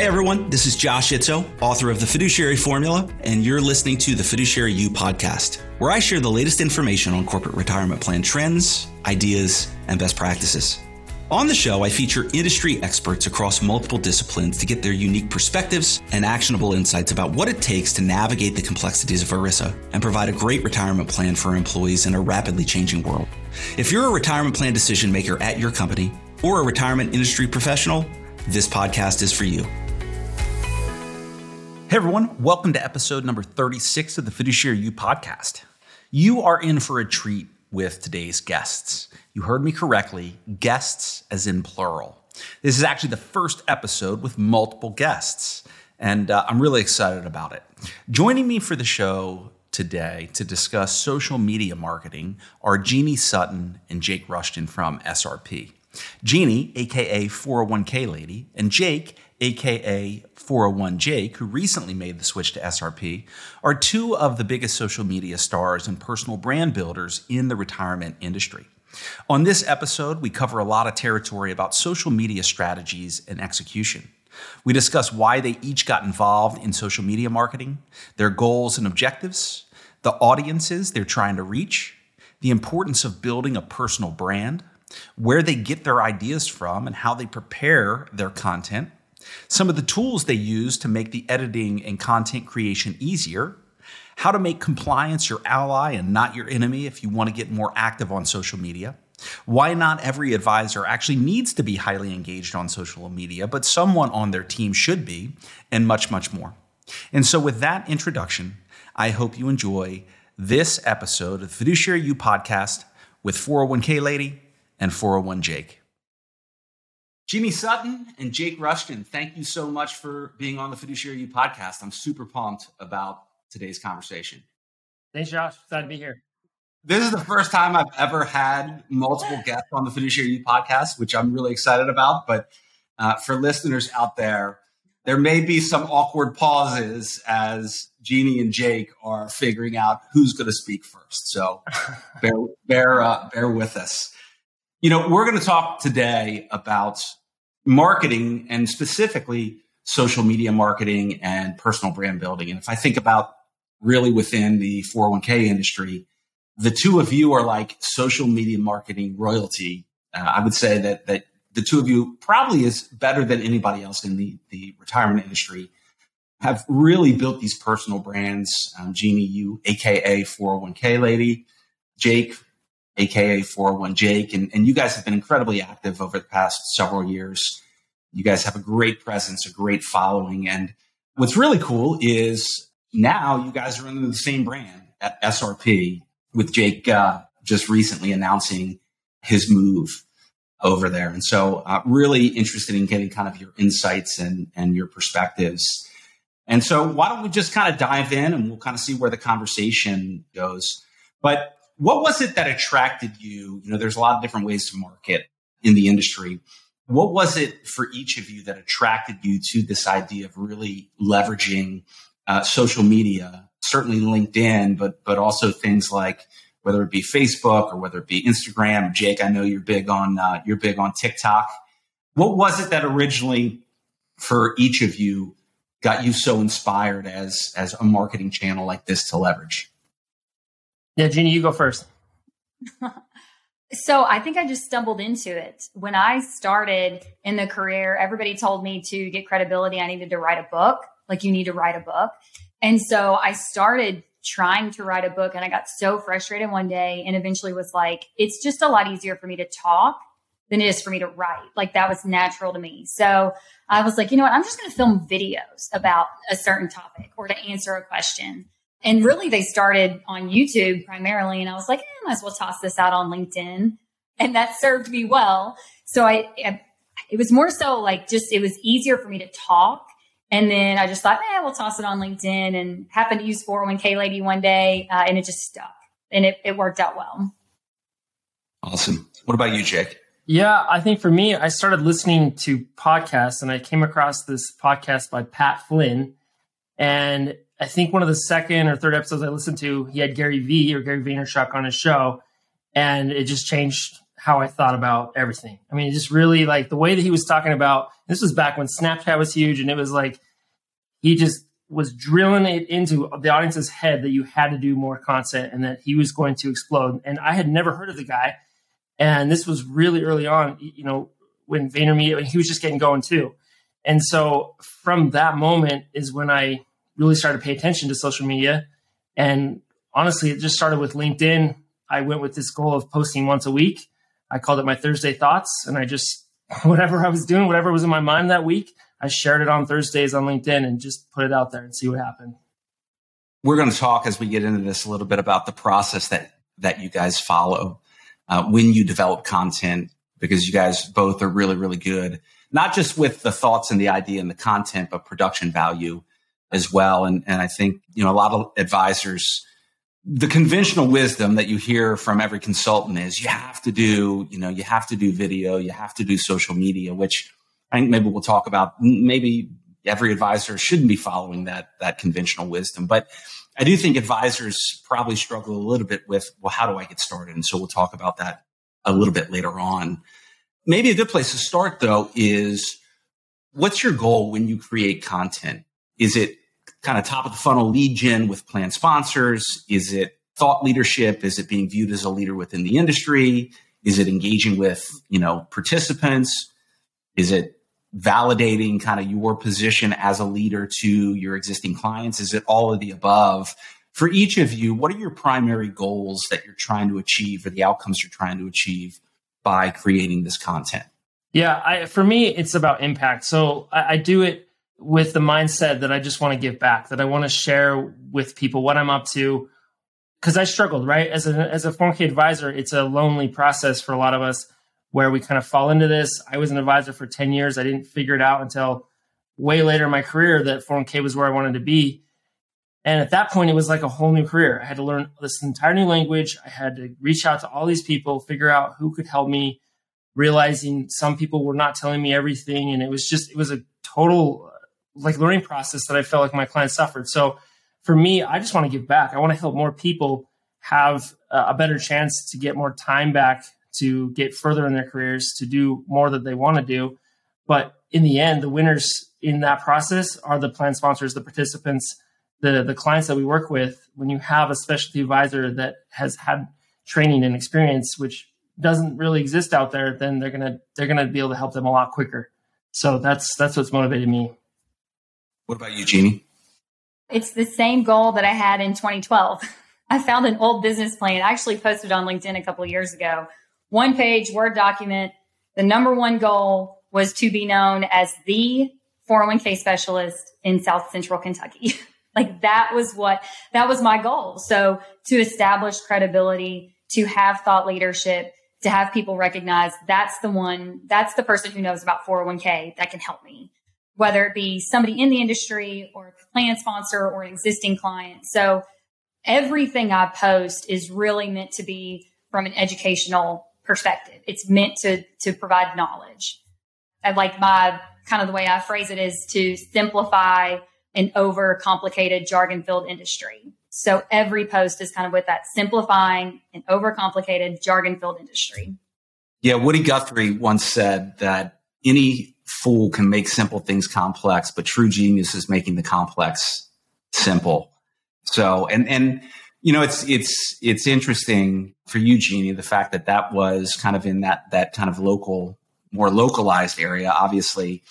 Hey everyone, this is Josh Itzoe, author of The Fiduciary Formula, and you're listening to the Fiduciary You podcast, where I share the latest information on corporate retirement plan trends, ideas, and best practices. On the show, I feature industry experts across multiple disciplines to get their unique perspectives and actionable insights about what it takes to navigate the complexities of ERISA and provide a great retirement plan for employees in a rapidly changing world. If you're a retirement plan decision maker at your company or a retirement industry professional, this podcast is for you. Hey everyone, welcome to episode number 36 of the Fiduciary You podcast. You are in for a treat with today's guests. You heard me correctly, guests as in plural. This is actually the first episode with multiple guests, and uh, I'm really excited about it. Joining me for the show today to discuss social media marketing are Jeanne Sutton and Jake Rushton from SRP. Jeanne, aka 401k Lady, and Jake, aka 401 Jake, who recently made the switch to SRP, are two of the biggest social media stars and personal brand builders in the retirement industry. On this episode, we cover a lot of territory about social media strategies and execution. We discuss why they each got involved in social media marketing, their goals and objectives, the audiences they're trying to reach, the importance of building a personal brand, where they get their ideas from and how they prepare their content, some of the tools they use to make the editing and content creation easier, how to make compliance your ally and not your enemy if you want to get more active on social media, why not every advisor actually needs to be highly engaged on social media, but someone on their team should be, and much, much more. And so, with that introduction, I hope you enjoy this episode of the Fiduciary You podcast with 401k Lady and 401 Jake. Jeanne Sutton and Jake Rushton, thank you so much for being on the Fiduciary You podcast. I'm super pumped about today's conversation. Thanks, Josh. Glad to be here. This is the first time I've ever had multiple guests on the Fiduciary You podcast, which I'm really excited about. But uh, for listeners out there, there may be some awkward pauses as Jeanne and Jake are figuring out who's going to speak first. So bear bear uh, bear with us. You know, we're going to talk today about marketing and specifically social media marketing and personal brand building. And if I think about really within the 401k industry, the two of you are like social media marketing royalty. Uh, I would say that that the two of you probably is better than anybody else in the, the retirement industry have really built these personal brands. Um, Jeanne, you, AKA 401k lady, Jake, aka 401 Jake. And, and you guys have been incredibly active over the past several years. You guys have a great presence, a great following. And what's really cool is now you guys are under the same brand at SRP with Jake uh, just recently announcing his move over there. And so, uh, really interested in getting kind of your insights and, and your perspectives. And so, why don't we just kind of dive in and we'll kind of see where the conversation goes. But what was it that attracted you? You know, there's a lot of different ways to market in the industry. What was it for each of you that attracted you to this idea of really leveraging uh, social media, certainly LinkedIn, but but also things like whether it be Facebook or whether it be Instagram. Jake, I know you're big on uh, you're big on TikTok. What was it that originally for each of you got you so inspired as as a marketing channel like this to leverage? Yeah, Jeanne, you go first. so I think I just stumbled into it. When I started in the career, everybody told me to get credibility. I needed to write a book. Like you need to write a book. And so I started trying to write a book and I got so frustrated one day and eventually was like, it's just a lot easier for me to talk than it is for me to write. Like that was natural to me. So I was like, you know what? I'm just going to film videos about a certain topic or to answer a question. And really, they started on YouTube primarily. And I was like, eh, I might as well toss this out on LinkedIn. And that served me well. So I, I, it was more so like just, it was easier for me to talk. And then I just thought, eh, we'll toss it on LinkedIn and happened to use 401k lady one day. Uh, and it just stuck and it, it worked out well. Awesome. What about you, Jake? Yeah, I think for me, I started listening to podcasts and I came across this podcast by Pat Flynn. And I think one of the second or third episodes I listened to, he had Gary Vee or Gary Vaynerchuk on his show, and it just changed how I thought about everything. I mean, just really like the way that he was talking about this was back when Snapchat was huge and it was like he just was drilling it into the audience's head that you had to do more content and that he was going to explode. And I had never heard of the guy. And this was really early on, you know, when VaynerMedia, he was just getting going too. And so from that moment is when I really started to pay attention to social media. And honestly, it just started with LinkedIn. I went with this goal of posting once a week. I called it my Thursday thoughts, and I just whatever I was doing, whatever was in my mind that week, I shared it on Thursdays on LinkedIn and just put it out there and see what happened. We're going to talk as we get into this a little bit about the process that that you guys follow uh, when you develop content, because you guys both are really, really good, not just with the thoughts and the idea and the content, but production value as well. And and I think you know a lot of advisors the conventional wisdom that you hear from every consultant is you have to do, you know, you have to do video, you have to do social media, which I think maybe we'll talk about. Maybe every advisor shouldn't be following that, that conventional wisdom, but I do think advisors probably struggle a little bit with, well, how do I get started? And so we'll talk about that a little bit later on. Maybe a good place to start though is what's your goal when you create content? Is it kind of top of the funnel lead gen with plan sponsors? Is it thought leadership? Is it being viewed as a leader within the industry? Is it engaging with, you know, participants? Is it validating kind of your position as a leader to your existing clients? Is it all of the above? For each of you, what are your primary goals that you're trying to achieve or the outcomes you're trying to achieve by creating this content? Yeah, I, for me, it's about impact. So I, I do it with the mindset that I just want to give back, that I want to share with people what I'm up to. Because I struggled, right? As a as a 401k advisor, it's a lonely process for a lot of us where we kind of fall into this. I was an advisor for 10 years. I didn't figure it out until way later in my career that 401k was where I wanted to be. And at that point, it was like a whole new career. I had to learn this entire new language. I had to reach out to all these people, figure out who could help me, realizing some people were not telling me everything. And it was just, it was a total like learning process that I felt like my clients suffered. So for me, I just want to give back. I want to help more people have a better chance to get more time back to get further in their careers, to do more that they want to do. But in the end, the winners in that process are the plan sponsors, the participants, the the clients that we work with. When you have a specialty advisor that has had training and experience, which doesn't really exist out there, then they're gonna they're gonna be able to help them a lot quicker. So that's that's what's motivated me. What about you, Jeanne? It's the same goal that I had in 2012. I found an old business plan. I actually posted on LinkedIn a couple of years ago. One page Word document. The number one goal was to be known as the 401k specialist in South Central Kentucky. like that was what, that was my goal. So to establish credibility, to have thought leadership, to have people recognize that's the one, that's the person who knows about 401k that can help me whether it be somebody in the industry or a plan sponsor or an existing client. So everything I post is really meant to be from an educational perspective. It's meant to to provide knowledge. I like my kind of the way I phrase it is to simplify an over complicated jargon filled industry. So every post is kind of with that simplifying an overcomplicated jargon filled industry. Yeah, Woody Guthrie once said that any fool can make simple things complex, but true genius is making the complex simple. So, and, and, you know, it's, it's, it's interesting for you, Jeanne, the fact that that was kind of in that, that kind of local, more localized area. Obviously,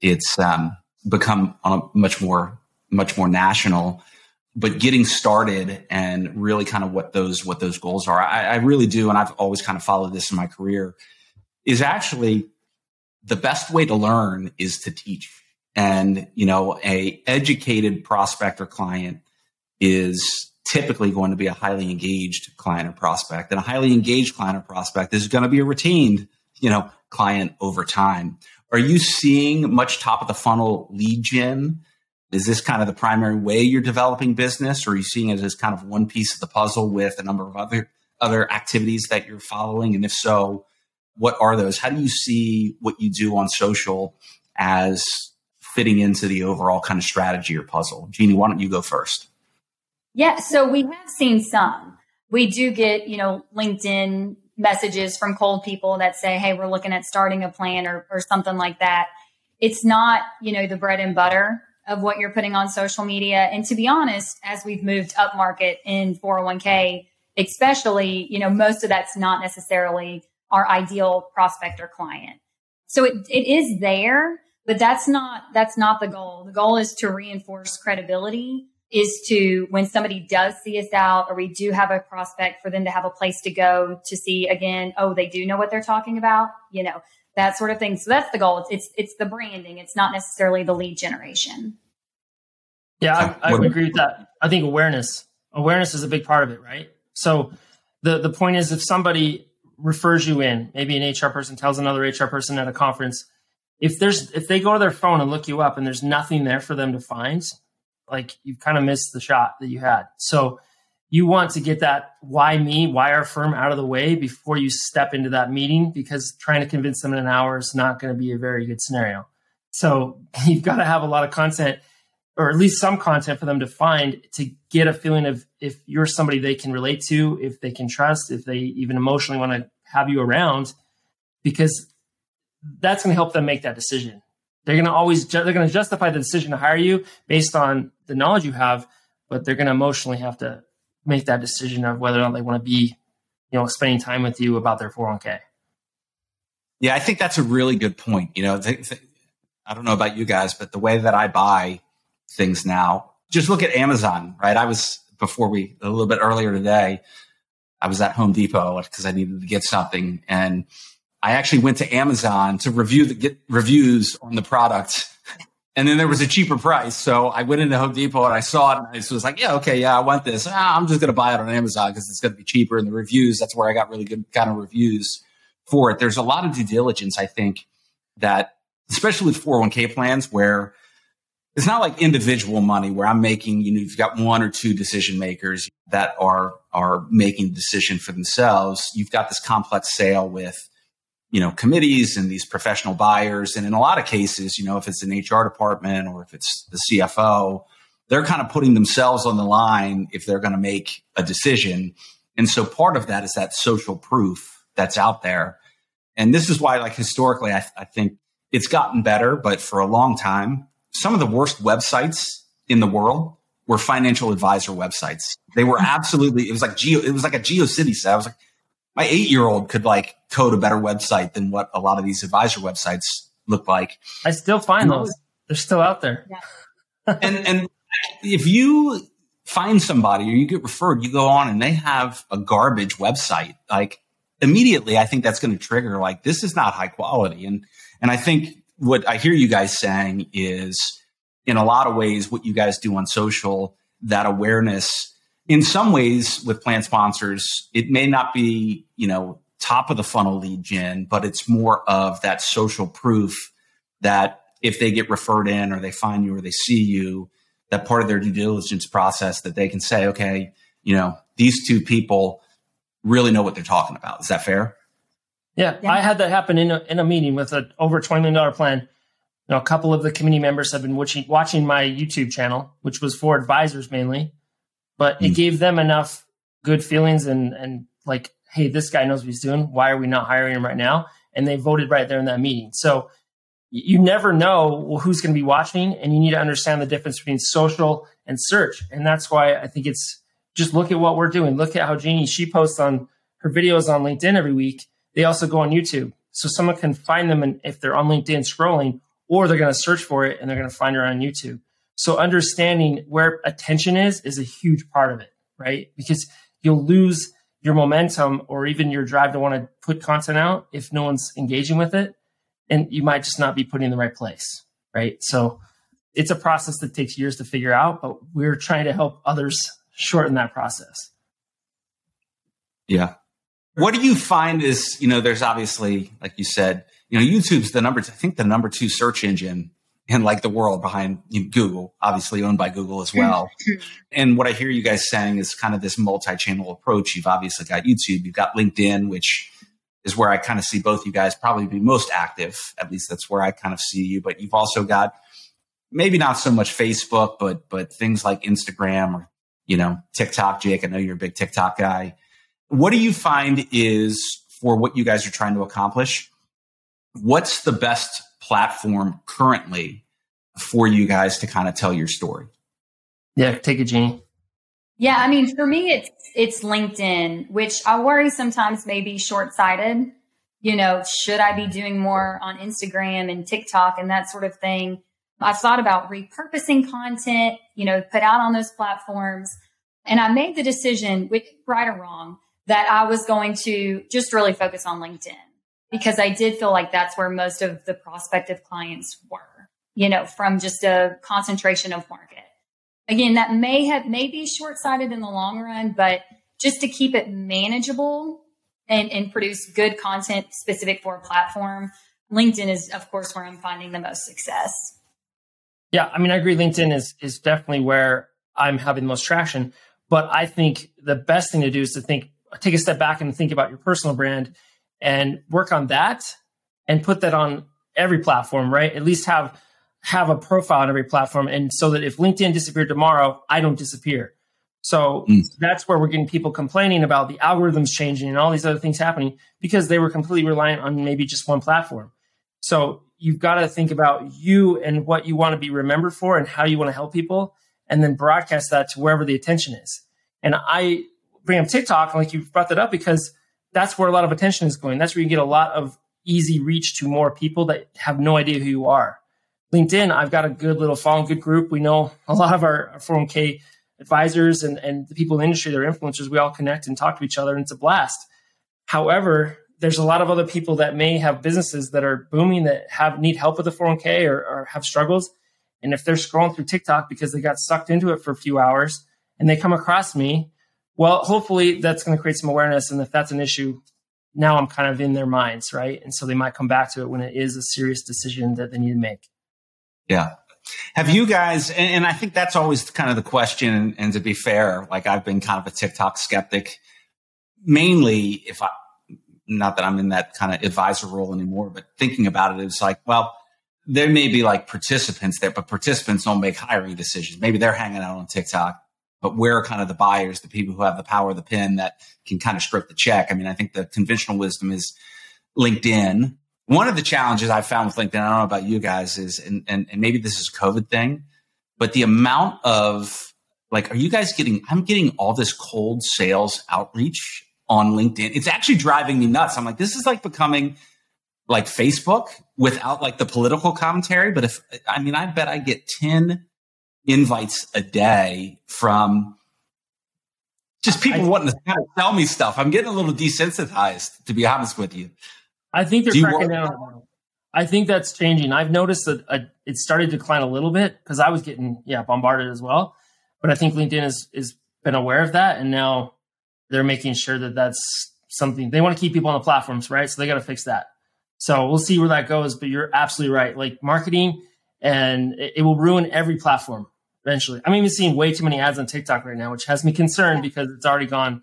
it's, um, become on a much more, much more national, but getting started and really kind of what those, what those goals are. I, I really do. And I've always kind of followed this in my career is actually the best way to learn is to teach. And, you know, a educated prospect or client is typically going to be a highly engaged client or prospect. And a highly engaged client or prospect is going to be a retained, you know, client over time. Are you seeing much top of the funnel lead gen? Is this kind of the primary way you're developing business, or are you seeing it as kind of one piece of the puzzle with a number of other other activities that you're following? And if so, what are those? How do you see what you do on social as fitting into the overall kind of strategy or puzzle? Jeanne, why don't you go first? Yeah, so we have seen some. We do get, you know, LinkedIn messages from cold people that say, Hey, we're looking at starting a plan or, or something like that. It's not, you know, the bread and butter of what you're putting on social media. And to be honest, as we've moved up market in 401k, especially, you know, most of that's not necessarily our ideal prospect or client. So it, it is there, but that's not, that's not the goal. The goal is to reinforce credibility is to when somebody does see us out or we do have a prospect for them to have a place to go to see again, oh, they do know what they're talking about, you know, that sort of thing. So that's the goal. It's it's, it's the branding. It's not necessarily the lead generation. Yeah, I, I would agree with that. I think awareness awareness is a big part of it, right? So the the point is, if somebody refers you in, maybe an HR person tells another HR person at a conference, if there's if they go to their phone and look you up and there's nothing there for them to find, like you've kind of missed the shot that you had. So you want to get that why me, why our firm out of the way before you step into that meeting because trying to convince them in an hour is not going to be a very good scenario. So you've got to have a lot of content or at least some content for them to find to get a feeling of if you're somebody they can relate to, if they can trust, if they even emotionally want to have you around, because that's going to help them make that decision. They're going to always ju- they're going to justify the decision to hire you based on the knowledge you have, but they're going to emotionally have to make that decision of whether or not they want to be, you know, spending time with you about their 401k. Yeah, I think that's a really good point. You know, th- th- I don't know about you guys, but the way that I buy things now, just look at Amazon, right? I was before we a little bit earlier today, I was at Home Depot because I needed to get something and I actually went to Amazon to review the get reviews on the product. And then there was a cheaper price. So I went into Home Depot and I saw it and I was like, yeah, okay, yeah, I want this. Ah, I'm just going to buy it on Amazon because it's going to be cheaper. And the reviews, that's where I got really good kind of reviews for it. There's a lot of due diligence, I think, that especially with 401k plans where it's not like individual money where I'm making, you know, you've got one or two decision makers that are, are making the decision for themselves. You've got this complex sale with, you know, committees and these professional buyers. And in a lot of cases, you know, if it's an HR department or if it's the CFO, they're kind of putting themselves on the line if they're going to make a decision. And so part of that is that social proof that's out there. And this is why, like, historically, I, I think it's gotten better, but for a long time, some of the worst websites in the world were financial advisor websites. They were hmm. absolutely, it was like geo, it was like a GeoCities site. I was like, my eight year old could like code a better website than what a lot of these advisor websites look like. I still find those. They're still out there. Yeah. and and if you find somebody or you get referred, you go on and they have a garbage website, like immediately I think that's going to trigger like this is not high quality. And and I think what I hear you guys saying is in a lot of ways what you guys do on social, that awareness in some ways with plan sponsors, it may not be, you know, top of the funnel lead gen, but it's more of that social proof that if they get referred in or they find you or they see you, that part of their due diligence process that they can say, okay, you know, these two people really know what they're talking about. Is that fair? Yeah, yeah. I had that happen in a, in a meeting with an over $20 million plan. You know, a couple of the committee members have been watching, watching my YouTube channel, which was for advisors mainly but it hmm. gave them enough good feelings and and like, hey, this guy knows what he's doing. Why are we not hiring him right now? And they voted right there in that meeting. So you never know who's going to be watching, and you need to understand the difference between social and search. And that's why I think it's just look at what we're doing. Look at how Jeanne she posts on her videos on LinkedIn every week. They also go on YouTube, so someone can find them, and if they're on LinkedIn scrolling, or they're going to search for it and they're going to find her on YouTube. So understanding where attention is is a huge part of it, right? Because you'll lose your momentum or even your drive to want to put content out if no one's engaging with it. And you might just not be putting in the right place, right? So it's a process that takes years to figure out, but we're trying to help others shorten that process. Yeah. What do you find is, you know, there's obviously, like you said, you know, YouTube's the number, I think the number two search engine in like the world behind you know, Google, obviously owned by Google as well. Mm-hmm. Mm-hmm. and what I hear you guys saying is kind of this multi-channel approach. You've obviously got YouTube, you've got LinkedIn, which is where I kind of see both you guys probably be most active. At least that's where I kind of see you. But you've also got maybe not so much Facebook, but but things like Instagram or you know TikTok. Jake, I know you're a big TikTok guy. What do you find is for what you guys are trying to accomplish, what's the best platform currently for you guys to kind of tell your story? Yeah, take it, Jeanne. Yeah, I mean, for me, it's it's LinkedIn, which I worry sometimes may be short sighted. You know, should I be doing more on Instagram and TikTok and that sort of thing? I've thought about repurposing content, you know, put out on those platforms. And I made the decision, right or wrong, that I was going to just really focus on LinkedIn because I did feel like that's where most of the prospective clients were, you know, from just a concentration of market. Again, that may have may be short sighted in the long run, but just to keep it manageable and, and produce good content specific for a platform, LinkedIn is of course where I'm finding the most success. Yeah, I mean, I agree. LinkedIn is is definitely where I'm having the most traction. But I think the best thing to do is to think, take a step back and think about your personal brand and work on that and put that on every platform, right? At least have have a profile on every platform. And so that if LinkedIn disappeared tomorrow, I don't disappear. So mm. that's where we're getting people complaining about the algorithms changing and all these other things happening because they were completely reliant on maybe just one platform. So you've got to think about you and what you want to be remembered for and how you want to help people and then broadcast that to wherever the attention is. And I bring up TikTok, like you brought that up, because that's where a lot of attention is going. That's where you get a lot of easy reach to more people that have no idea who you are. LinkedIn, I've got a good little following, good group. We know a lot of our 401k advisors and, and the people in the industry, they're influencers. We all connect and talk to each other, and it's a blast. However, there's a lot of other people that may have businesses that are booming that have need help with the 401k or, or have struggles. And if they're scrolling through TikTok because they got sucked into it for a few hours and they come across me, well, hopefully that's going to create some awareness. And if that's an issue, now I'm kind of in their minds, right? And so they might come back to it when it is a serious decision that they need to make. Yeah. Have you guys, and, and I think that's always kind of the question. And, and to be fair, like I've been kind of a TikTok skeptic, mainly if I, not that I'm in that kind of advisor role anymore, but thinking about it, it's like, well, there may be like participants there, but participants don't make hiring decisions. Maybe they're hanging out on TikTok, but we're kind of the buyers, the people who have the power of the pen that can kind of strip the check. I mean, I think the conventional wisdom is LinkedIn. One of the challenges I found with LinkedIn, I don't know about you guys, is, and, and, and maybe this is a COVID thing, but the amount of like, are you guys getting, I'm getting all this cold sales outreach on LinkedIn. It's actually driving me nuts. I'm like, this is like becoming like Facebook without like the political commentary. But if, I mean, I bet I get 10 invites a day from just people I, wanting to tell me stuff. I'm getting a little desensitized, to be honest with you. I think they're Do cracking down. I think that's changing. I've noticed that uh, it started to decline a little bit because I was getting yeah bombarded as well. But I think LinkedIn has is been aware of that, and now they're making sure that that's something they want to keep people on the platforms, right? So they got to fix that. So we'll see where that goes. But you're absolutely right. Like marketing, and it, it will ruin every platform eventually. I'm even seeing way too many ads on TikTok right now, which has me concerned because it's already gone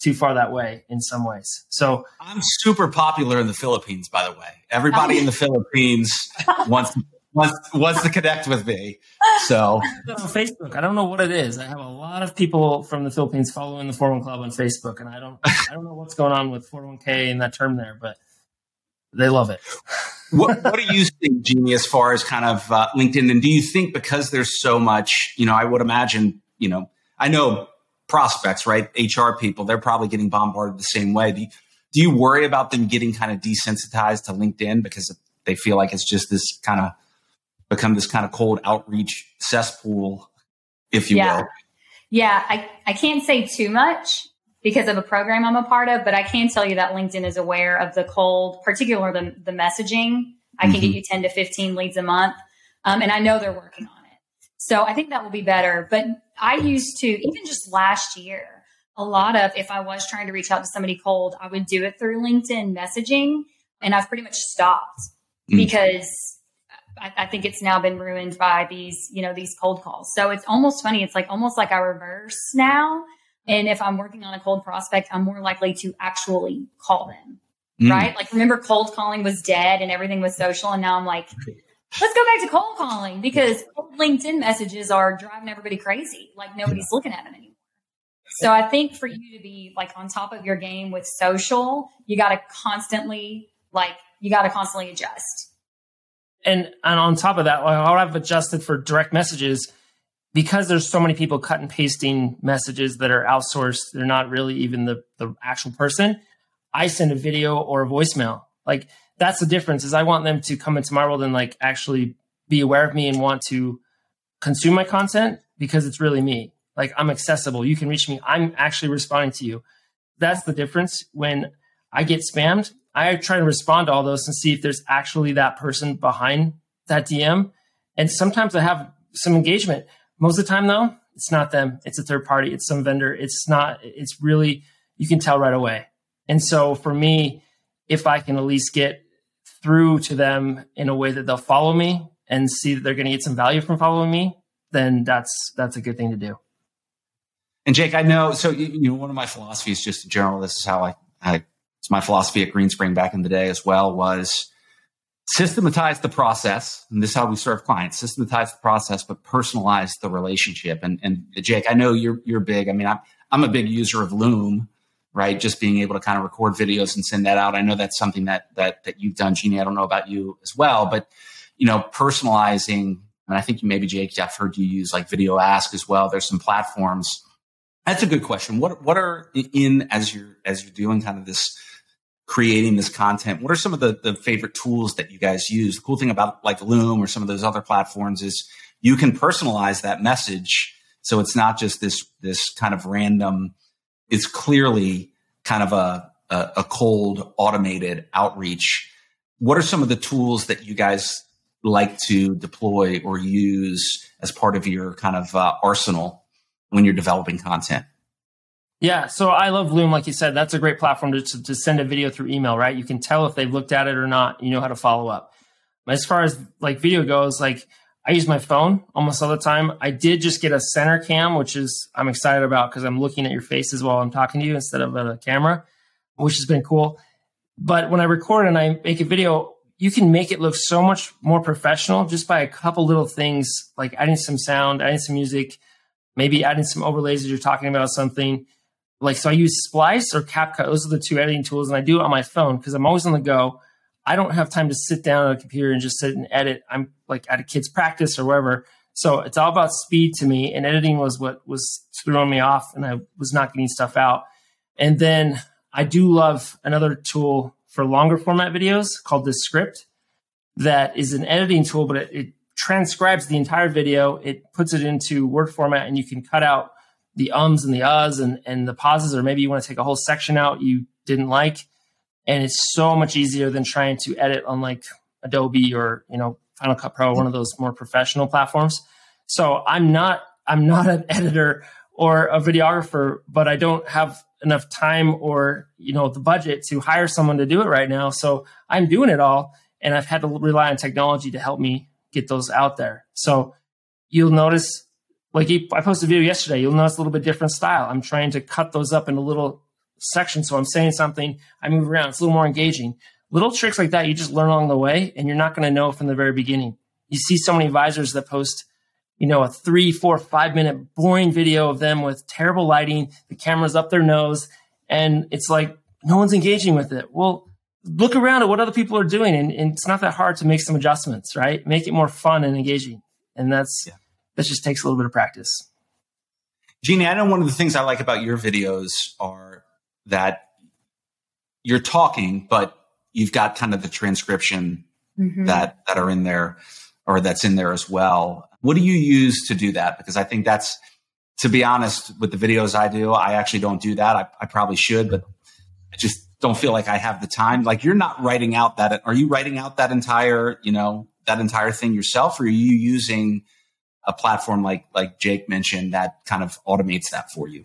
too far that way in some ways. So I'm super popular in the Philippines, by the way. Everybody oh. in the Philippines wants wants wants to connect with me. So on Facebook, I don't know what it is. I have a lot of people from the Philippines following the 401 Club on Facebook, and I don't I don't know what's going on with 401k and that term there, but they love it. what, what do you think, Jeanne, as far as kind of uh, LinkedIn? And do you think because there's so much, you know, I would imagine, you know, I know prospects, right? HR people, they're probably getting bombarded the same way. Do you, do you worry about them getting kind of desensitized to LinkedIn because they feel like it's just this kind of become this kind of cold outreach cesspool, if you yeah. will. Yeah, I, I can't say too much because of a program I'm a part of, but I can tell you that LinkedIn is aware of the cold, particularly the, the messaging. I can mm-hmm. get you 10 to 15 leads a month. Um, and I know they're working on it. So I think that will be better. But I used to, even just last year, a lot of, if I was trying to reach out to somebody cold, I would do it through LinkedIn messaging. And I've pretty much stopped mm. because I, I, think it's now been ruined by these, you know, these cold calls. So it's almost funny. It's like almost like I reverse now. And if I'm working on a cold prospect, I'm more likely to actually call them. Mm. Right. Like remember cold calling was dead and everything was social. And now I'm like, let's go back to cold calling because LinkedIn messages are driving everybody crazy. Like nobody's looking at them anymore. So I think for you to be like on top of your game with social, you got to constantly like you got to constantly adjust. And and on top of that, how I've adjusted for direct messages because there's so many people cut and pasting messages that are outsourced. They're not really even the the actual person. I send a video or a voicemail. Like that's the difference. Is I want them to come into my world and like actually be aware of me and want to consume my content because it's really me. Like I'm accessible. You can reach me. I'm actually responding to you. That's the difference. When I get spammed, I try to respond to all those and see if there's actually that person behind that DM. And sometimes I have some engagement. Most of the time, though, it's not them. It's a third party. It's some vendor. It's not, it's really, you can tell right away. And so for me, if I can at least get through to them in a way that they'll follow me and see that they're going to get some value from following me, then that's that's a good thing to do. And Jake, I know. So you know, one of my philosophies, just in general, this is how I, I it's my philosophy at Greenspring back in the day as well was systematize the process. And this is how we serve clients: systematize the process, but personalize the relationship. And and Jake, I know you're you're big. I mean, I'm I'm a big user of Loom, right? Just being able to kind of record videos and send that out. I know that's something that that that you've done, Jeanne. I don't know about you as well, but you know, personalizing. And I think maybe Jake, I've heard you use like Video Ask as well. There's some platforms. That's a good question. What what are in as you're as you're doing kind of this creating this content? What are some of the the favorite tools that you guys use? The cool thing about like Loom or some of those other platforms is you can personalize that message so it's not just this this kind of random. It's clearly kind of a a, a cold automated outreach. What are some of the tools that you guys like to deploy or use as part of your kind of uh, arsenal when you're developing content? Yeah, so I love Loom, like you said. That's a great platform to, to, send a video through email, right? You can tell if they've looked at it or not. You know how to follow up. As far as like video goes, like I use my phone almost all the time. I did just get a center cam, which is I'm excited about because I'm looking at your faces while I'm talking to you instead of a camera, which has been cool. But when I record and I make a video, you can make it look so much more professional just by a couple little things like adding some sound, adding some music, maybe adding some overlays as you're talking about something. Like, so I use Splice or CapCut. Those are the two editing tools, and I do it on my phone because I'm always on the go. I don't have time to sit down at a computer and just sit and edit. I'm like at a kid's practice or wherever. So it's all about speed to me, and editing was what was throwing me off, and I was not getting stuff out. And then I do love another tool for longer format videos called Descript that is an editing tool, but it, it transcribes the entire video. It puts it into Word format, and you can cut out the ums and the uhs and, and the pauses, or maybe you want to take a whole section out you didn't like. And it's so much easier than trying to edit on like Adobe or, you know, Final Cut Pro, one of those more professional platforms. So I'm not, I'm not an editor or a videographer, but I don't have enough time or you know the budget to hire someone to do it right now so i'm doing it all and i've had to rely on technology to help me get those out there so you'll notice like i posted a video yesterday you'll notice a little bit different style i'm trying to cut those up in a little section so i'm saying something i move around it's a little more engaging little tricks like that you just learn along the way and you're not going to know from the very beginning you see so many advisors that post you know, a three, four, five minute boring video of them with terrible lighting, the camera's up their nose, and it's like no one's engaging with it. Well, look around at what other people are doing, and, and it's not that hard to make some adjustments, right? Make it more fun and engaging. And that's yeah. That just takes a little bit of practice. Jeanne, I know one of the things I like about your videos are that you're talking, but you've got kind of the transcription mm-hmm. that that are in there or that's in there as well. What do you use to do that? Because I think that's, to be honest, with the videos I do, I actually don't do that. I, I probably should, but I just don't feel like I have the time. Like you're not writing out that. Are you writing out that entire, you know, that entire thing yourself, or are you using a platform like like Jake mentioned that kind of automates that for you?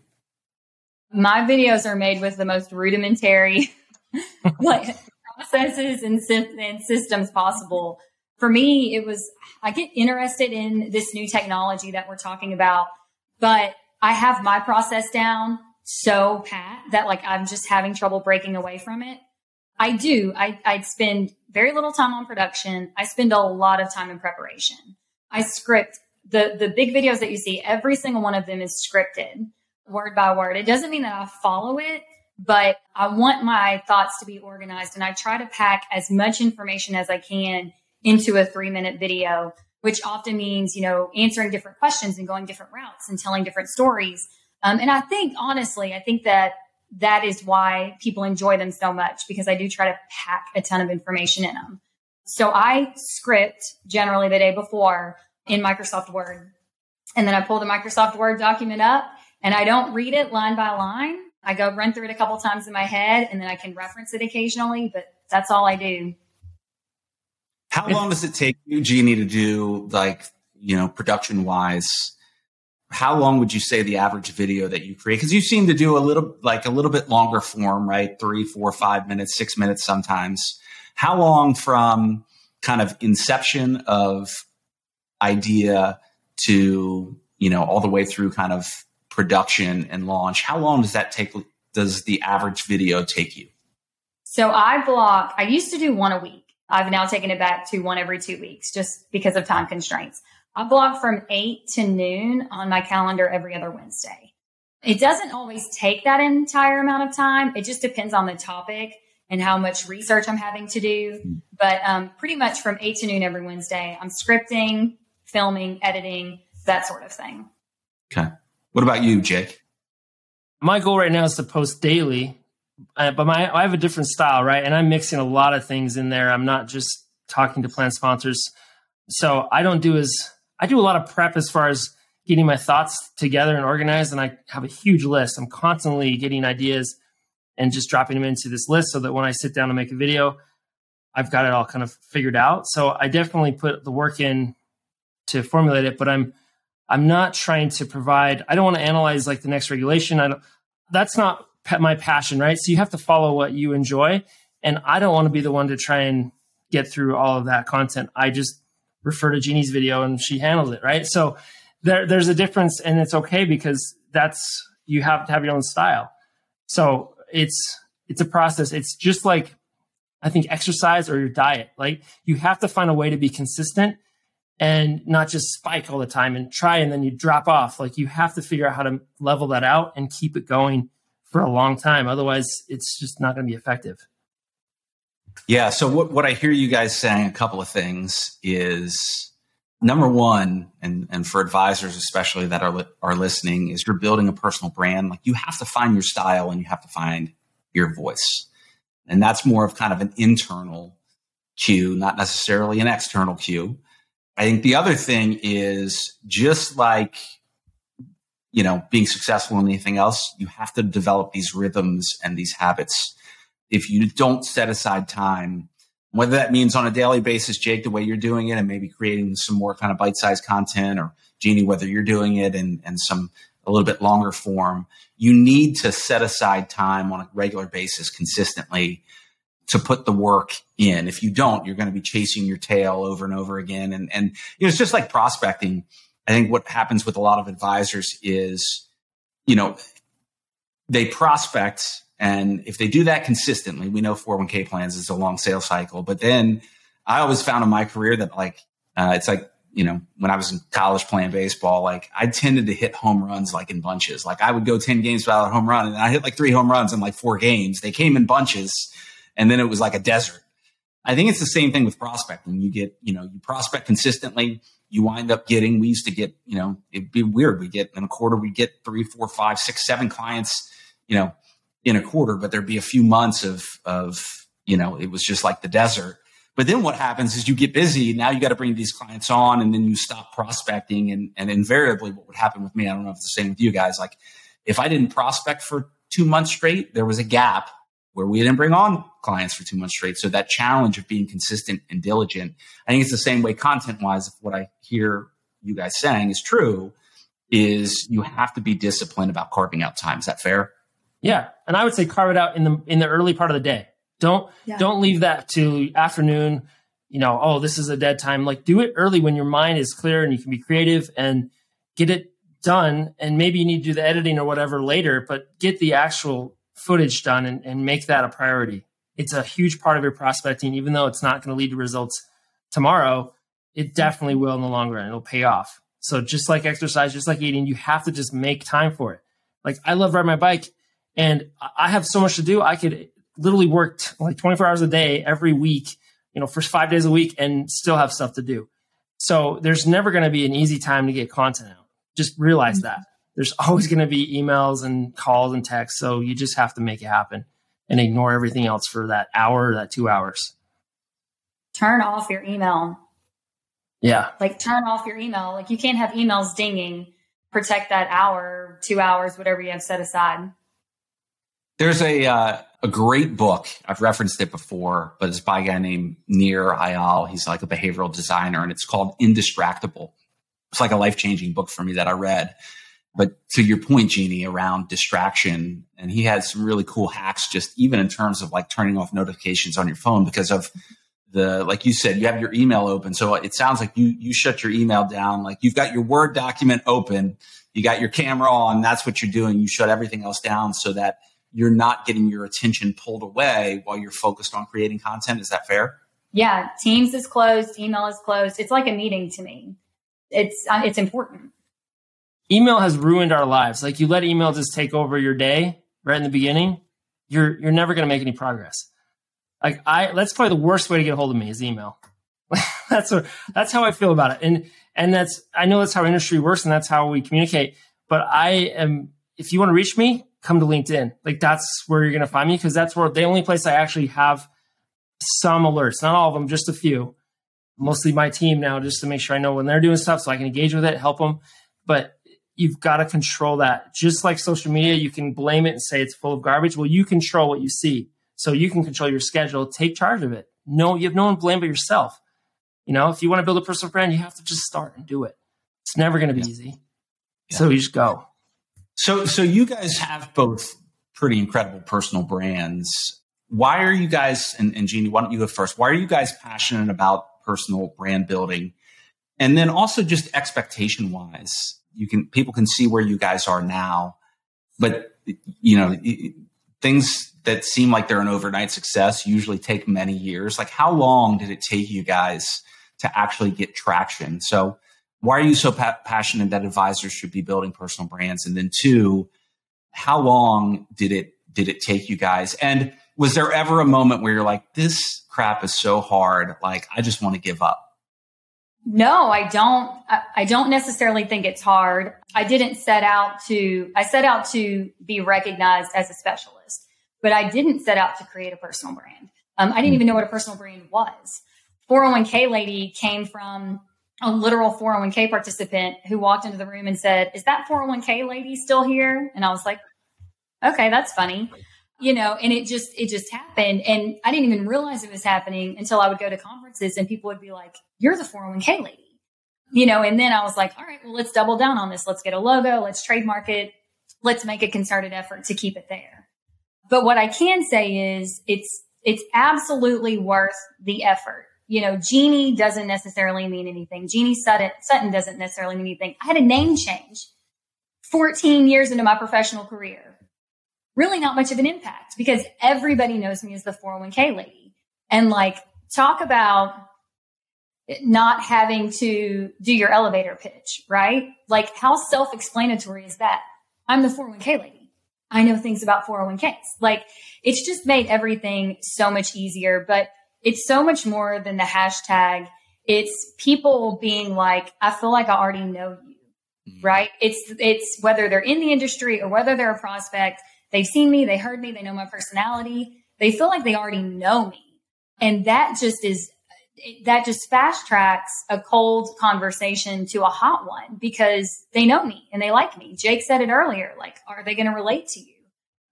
My videos are made with the most rudimentary like processes and, and systems possible for me, it was, I get interested in this new technology that we're talking about, but I have my process down so pat that like I'm just having trouble breaking away from it. I do. I, I spend very little time on production. I spend a lot of time in preparation. I script the, the big videos that you see, every single one of them is scripted. word by word. It doesn't mean that I follow it, but I want my thoughts to be organized and I try to pack as much information as I can into a three minute video, which often means, you know, answering different questions and going different routes and telling different stories. Um, and I think, honestly, I think that that is why people enjoy them so much because I do try to pack a ton of information in them. So I script generally the day before in Microsoft Word. And then I pull the Microsoft Word document up and I don't read it line by line. I go run through it a couple times in my head and then I can reference it occasionally, but that's all I do. How long does it take you, Jeanne, to do like, you know, production wise? How long would you say the average video that you create? Because you seem to do a little like a little bit longer form, right? Three, four, five minutes, six minutes sometimes. How long from kind of inception of idea to, you know, all the way through kind of production and launch? How long does that take? Does the average video take you? So I block, I used to do one a week. I've now taken it back to one every two weeks just because of time constraints. I block from eight to noon on my calendar every other Wednesday. It doesn't always take that entire amount of time. It just depends on the topic and how much research I'm having to do. But um, pretty much from eight to noon every Wednesday, I'm scripting, filming, editing, that sort of thing. Okay. What about you, Jake? My goal right now is to post daily uh, but my I have a different style, right? And I'm mixing a lot of things in there. I'm not just talking to plan sponsors. So I don't do as I do a lot of prep as far as getting my thoughts together and organized. And I have a huge list. I'm constantly getting ideas and just dropping them into this list so that when I sit down to make a video, I've got it all kind of figured out. So I definitely put the work in to formulate it, but I'm I'm not trying to provide. I don't want to analyze like the next regulation. I don't. That's not my passion, right? So you have to follow what you enjoy. And I don't want to be the one to try and get through all of that content. I just refer to Jeanne's video and she handles it, right? So there, there's a difference and it's okay because that's, you have to have your own style. So it's, it's a process. It's just like, I think exercise or your diet. Like you have to find a way to be consistent and not just spike all the time and try and then you drop off. Like you have to figure out how to level that out and keep it going for a long time. Otherwise, it's just not going to be effective. Yeah. So what, what I hear you guys saying a couple of things is number one, and, and for advisors especially that are, are listening, is you're building a personal brand. Like you have to find your style and you have to find your voice. And that's more of kind of an internal cue, not necessarily an external cue. I think the other thing is just like you know, being successful in anything else, you have to develop these rhythms and these habits. If you don't set aside time, whether that means on a daily basis, Jake, the way you're doing it, and maybe creating some more kind of bite-sized content, or Jeanne, whether you're doing it and and some a little bit longer form, you need to set aside time on a regular basis consistently to put the work in. If you don't, you're going to be chasing your tail over and over again. And and you know, it's just like prospecting I think what happens with a lot of advisors is, you know, they prospect and if they do that consistently, we know 401k plans is a long sales cycle. But then I always found in my career that like, uh, it's like, you know, when I was in college playing baseball, like I tended to hit home runs like in bunches. Like I would go 10 games without a home run and I hit like three home runs in like four games. They came in bunches and then it was like a desert. I think it's the same thing with prospecting. You get, you know, you prospect consistently you wind up getting, we used to get, you know, it'd be weird. We get in a quarter, we get three, four, five, six, seven clients, you know, in a quarter, but there'd be a few months of, of, you know, it was just like the desert. But then what happens is you get busy. Now you got to bring these clients on and then you stop prospecting. And, and invariably what would happen with me, I don't know if it's the same with you guys. Like if I didn't prospect for two months straight, there was a gap where we didn't bring on clients for two months straight. So that challenge of being consistent and diligent, I think it's the same way content wise. If what I hear you guys saying is true, is you have to be disciplined about carving out time. Is that fair? Yeah, and I would say carve it out in the in the early part of the day. Don't yeah. don't leave that to afternoon. You know, oh, this is a dead time. Like do it early when your mind is clear and you can be creative and get it done. And maybe you need to do the editing or whatever later, but get the actual footage done and, and make that a priority. It's a huge part of your prospecting, even though it's not going to lead to results tomorrow. It definitely will in the long run. It'll pay off. So just like exercise, just like eating, you have to just make time for it. Like I love riding my bike and I have so much to do. I could literally work like 24 hours a day every week, you know, for five days a week and still have stuff to do. So there's never going to be an easy time to get content out. Just realize mm-hmm. that there's always going to be emails and calls and texts. So you just have to make it happen and ignore everything else for that hour or that two hours. Turn off your email. Yeah. Like turn off your email. Like you can't have emails dinging. Protect that hour, two hours, whatever you have set aside. There's a uh, a great book. I've referenced it before, but it's by a guy named Nir Eyal. He's like a behavioral designer, and it's called Indistractable. It's like a life changing book for me that I read. But to your point, Jeanne, around distraction, and he had some really cool hacks, just even in terms of like turning off notifications on your phone because of the like you said, you have your email open. So it sounds like you you shut your email down. Like you've got your Word document open, you got your camera on. That's what you're doing. You shut everything else down so that you're not getting your attention pulled away while you're focused on creating content. Is that fair? Yeah, Teams is closed, email is closed. It's like a meeting to me. It's uh, it's important. Email has ruined our lives. Like you let email just take over your day right in the beginning, you're you're never going to make any progress. Like I, that's probably the worst way to get a hold of me is email. that's what, that's how I feel about it, and and that's I know that's how industry works and that's how we communicate. But I am, if you want to reach me, come to LinkedIn. Like that's where you're going to find me because that's where the only place I actually have some alerts, not all of them, just a few. Mostly my team now, just to make sure I know when they're doing stuff so I can engage with it, help them. But you've got to control that. Just like social media, you can blame it and say it's full of garbage. Well, you control what you see. So you can control your schedule, take charge of it. No, you have no one to blame but yourself. You know, if you want to build a personal brand, you have to just start and do it. It's never going to be yeah. easy. Yeah. So you just go. So, so you guys have both pretty incredible personal brands. Why are you guys, and, and Jeanne, why don't you go first? Why are you guys passionate about personal brand building? And then also just expectation wise, you can, people can see where you guys are now, but you know, things that seem like they're an overnight success usually take many years. Like how long did it take you guys to actually get traction? So why are you so pa- passionate that advisors should be building personal brands? And then two, how long did it did it take you guys? And was there ever a moment where you're like, this crap is so hard, like I just want to give up? No, I don't. I don't necessarily think it's hard. I didn't set out to. I set out to be recognized as a specialist, but I didn't set out to create a personal brand. Um, I didn't even know what a personal brand was. 401k lady came from a literal 401k participant who walked into the room and said, Is that 401k lady still here? And I was like, Okay, that's funny. You know, and it just it just happened. And I didn't even realize it was happening until I would go to conferences and people would be like, You're the 401k lady. You know, and then I was like, all right, well, let's double down on this. Let's get a logo, let's trademark it, let's make a concerted effort to keep it there. But what I can say is it's it's absolutely worth the effort you know, Jeanne doesn't necessarily mean anything. Jeanne Sutton, Sutton doesn't necessarily mean anything. I had a name change 14 years into my professional career. Really not much of an impact because everybody knows me as the 401k lady. And like, talk about not having to do your elevator pitch, right? Like, how self explanatory is that? I'm the 401k lady. I know things about 401ks. Like, it's just made everything so much easier. But it's so much more than the hashtag. It's people being like, I feel like I already know you, mm-hmm. right? It's, it's whether they're in the industry or whether they're a prospect. They've seen me, they heard me, they know my personality. They feel like they already know me. And that just is, that just fast tracks a cold conversation to a hot one because they know me and they like me. Jake said it earlier. Like, are they going to relate to you?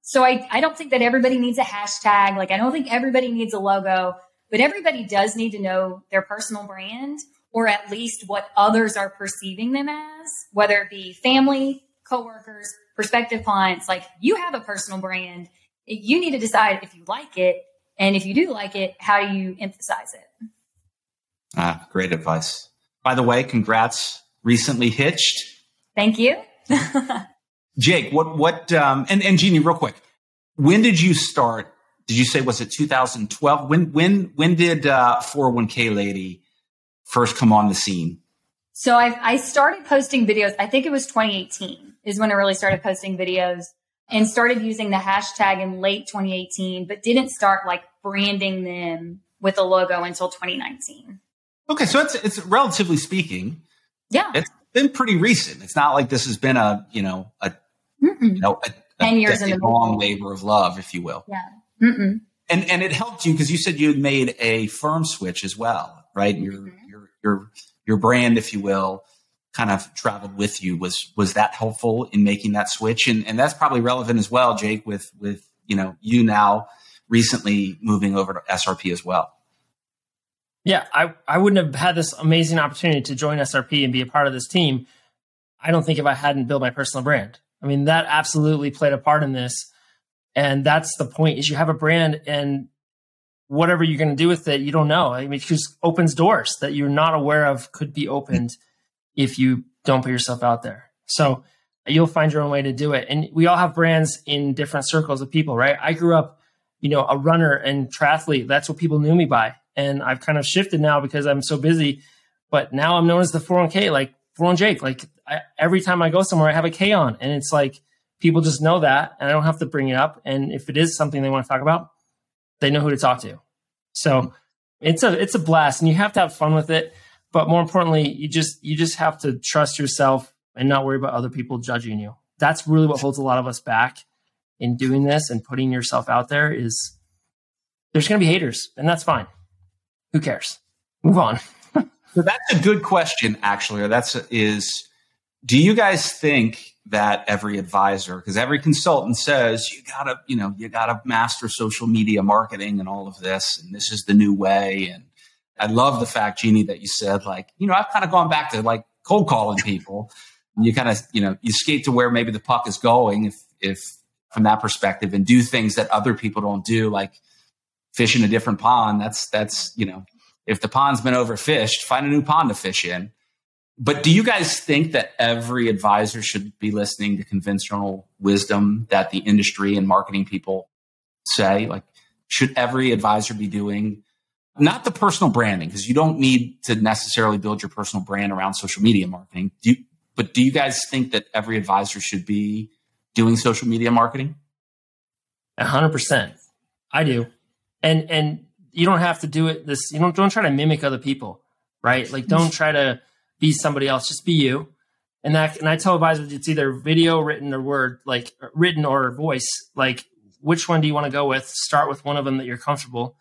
So I, I don't think that everybody needs a hashtag. Like, I don't think everybody needs a logo. But everybody does need to know their personal brand or at least what others are perceiving them as, whether it be family, coworkers, prospective clients. Like you have a personal brand. You need to decide if you like it. And if you do like it, how do you emphasize it? Ah, great advice. By the way, congrats. Recently hitched. Thank you. Jake, what, what, um, and, and Jeanne, real quick, when did you start did you say was it 2012? When when when did uh, 401k lady first come on the scene? So I, I started posting videos. I think it was 2018 is when I really started posting videos and started using the hashtag in late 2018, but didn't start like branding them with a logo until 2019. Okay, so it's it's relatively speaking, yeah, it's been pretty recent. It's not like this has been a you know a Mm-mm. you know a, a ten years in the long labor of love, if you will. Yeah, Mm-mm. and and it helped you because you said you had made a firm switch as well, right? Your mm-hmm. your your your brand, if you will, kind of traveled with you. Was was that helpful in making that switch? And and that's probably relevant as well, Jake, with with you know you now recently moving over to SRP as well. Yeah, I, I wouldn't have had this amazing opportunity to join SRP and be a part of this team. I don't think if I hadn't built my personal brand. I mean, that absolutely played a part in this. And that's the point is you have a brand and whatever you're going to do with it, you don't know. I mean, it just opens doors that you're not aware of could be opened if you don't put yourself out there. So you'll find your own way to do it. And we all have brands in different circles of people, right? I grew up, you know, a runner and triathlete. That's what people knew me by and I've kind of shifted now because I'm so busy. But now I'm known as the 401k, like 401 Jake. Like I, every time I go somewhere, I have a K on, and it's like people just know that, and I don't have to bring it up. And if it is something they want to talk about, they know who to talk to. So it's a it's a blast, and you have to have fun with it. But more importantly, you just you just have to trust yourself and not worry about other people judging you. That's really what holds a lot of us back in doing this and putting yourself out there. Is there's going to be haters, and that's fine who cares? Move on. so that's a good question, actually. Or that's is do you guys think that every advisor, because every consultant says you gotta, you know, you gotta master social media marketing and all of this, and this is the new way. And I love the fact, Jeanne, that you said, like, you know, I've kind of gone back to like cold calling people. You kind of, you know, you skate to where maybe the puck is going if if from that perspective and do things that other people don't do, like fish in a different pond. That's that's you know, if the pond's been overfished, find a new pond to fish in. But do you guys think that every advisor should be listening to conventional wisdom that the industry and marketing people say? Like, should every advisor be doing not the personal branding because you don't need to necessarily build your personal brand around social media marketing. Do you, but do you guys think that every advisor should be doing social media marketing? A hundred percent. I do and and you don't have to do it this you don't don't try to mimic other people right like don't try to be somebody else just be you and that and i tell advisors it's either video written or word like written or voice like which one do you want to go with start with one of them that you're comfortable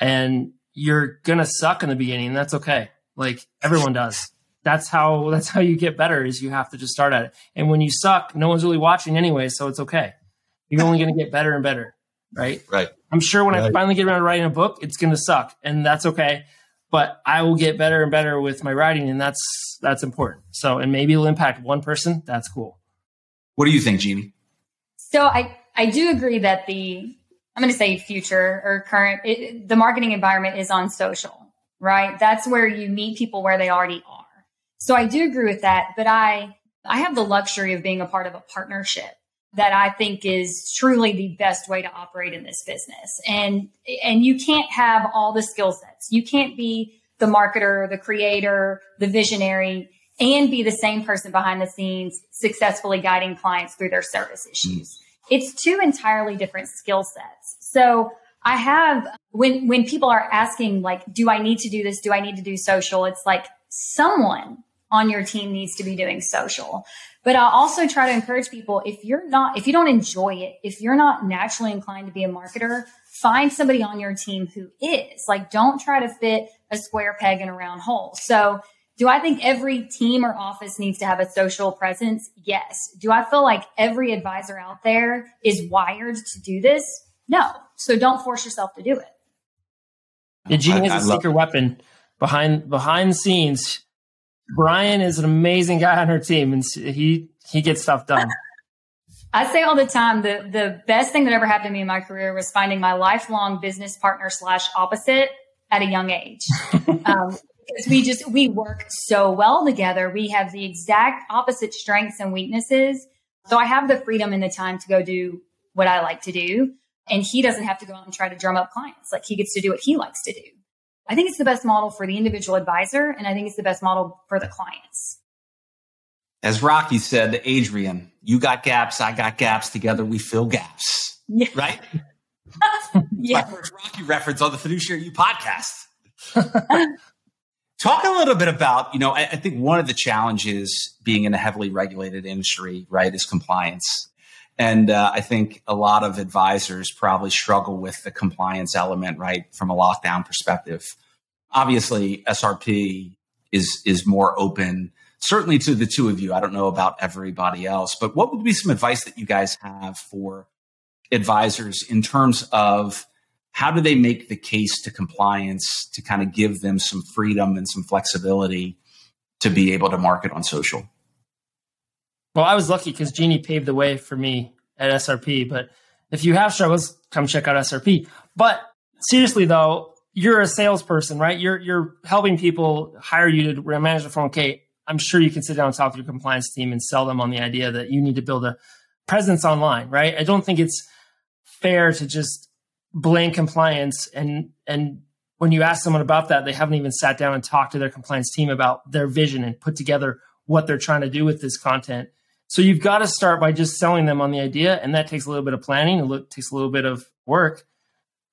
and you're gonna suck in the beginning and that's okay like everyone does that's how that's how you get better is you have to just start at it and when you suck no one's really watching anyway so it's okay you're only going to get better and better right right I'm sure when right. I finally get around to writing a book, it's going to suck, and that's okay. But I will get better and better with my writing, and that's that's important. So, and maybe it'll impact one person. That's cool. What do you think, Jeanne? So, I I do agree that the I'm going to say future or current it, the marketing environment is on social, right? That's where you meet people where they already are. So, I do agree with that, but I I have the luxury of being a part of a partnership that I think is truly the best way to operate in this business. And and you can't have all the skill sets. You can't be the marketer, the creator, the visionary and be the same person behind the scenes successfully guiding clients through their service issues. Mm. It's two entirely different skill sets. So I have when when people are asking like do I need to do this? Do I need to do social? It's like someone on your team needs to be doing social. But I also try to encourage people if you're not, if you don't enjoy it, if you're not naturally inclined to be a marketer, find somebody on your team who is. Like, don't try to fit a square peg in a round hole. So, do I think every team or office needs to have a social presence? Yes. Do I feel like every advisor out there is wired to do this? No. So don't force yourself to do it. The Jeanne has a secret weapon behind behind the scenes. Brian is an amazing guy on her team, and he he gets stuff done. I say all the time the the best thing that ever happened to me in my career was finding my lifelong business partner slash opposite at a young age. um, because we just we work so well together. We have the exact opposite strengths and weaknesses. So I have the freedom and the time to go do what I like to do. And he doesn't have to go out and try to drum up clients. Like he gets to do what he likes to do. I think it's the best model for the individual advisor, and I think it's the best model for the clients. as Rocky said to Adrian, you got gaps, I got gaps. Together we fill gaps. Yeah. Right? yeah. My first Rocky reference on the Fiduciary You podcast. Talk a little bit about, you know, I, I, think one of the challenges being in a heavily regulated industry, right, is compliance. And uh, I think a lot of advisors probably struggle with the compliance element, right, from a lockdown perspective. Obviously, SRP is is more open certainly to the two of you. I don't know about everybody else, but what would be some advice that you guys have for advisors in terms of how do they make the case to compliance to kind of give them some freedom and some flexibility to be able to market on social? Well, I was lucky because Jeanne paved the way for me at SRP. But if you have struggles, come check out SRP. But seriously, though, you're a salesperson, right? You're you're helping people hire you to manage a 401k. I'm sure you can sit down and talk to your compliance team and sell them on the idea that you need to build a presence online, right? I don't think it's fair to just blame compliance and and when you ask someone about that, they haven't even sat down and talked to their compliance team about their vision and put together what they're trying to do with this content. So you've got to start by just selling them on the idea, and that takes a little bit of planning. It takes a little bit of work,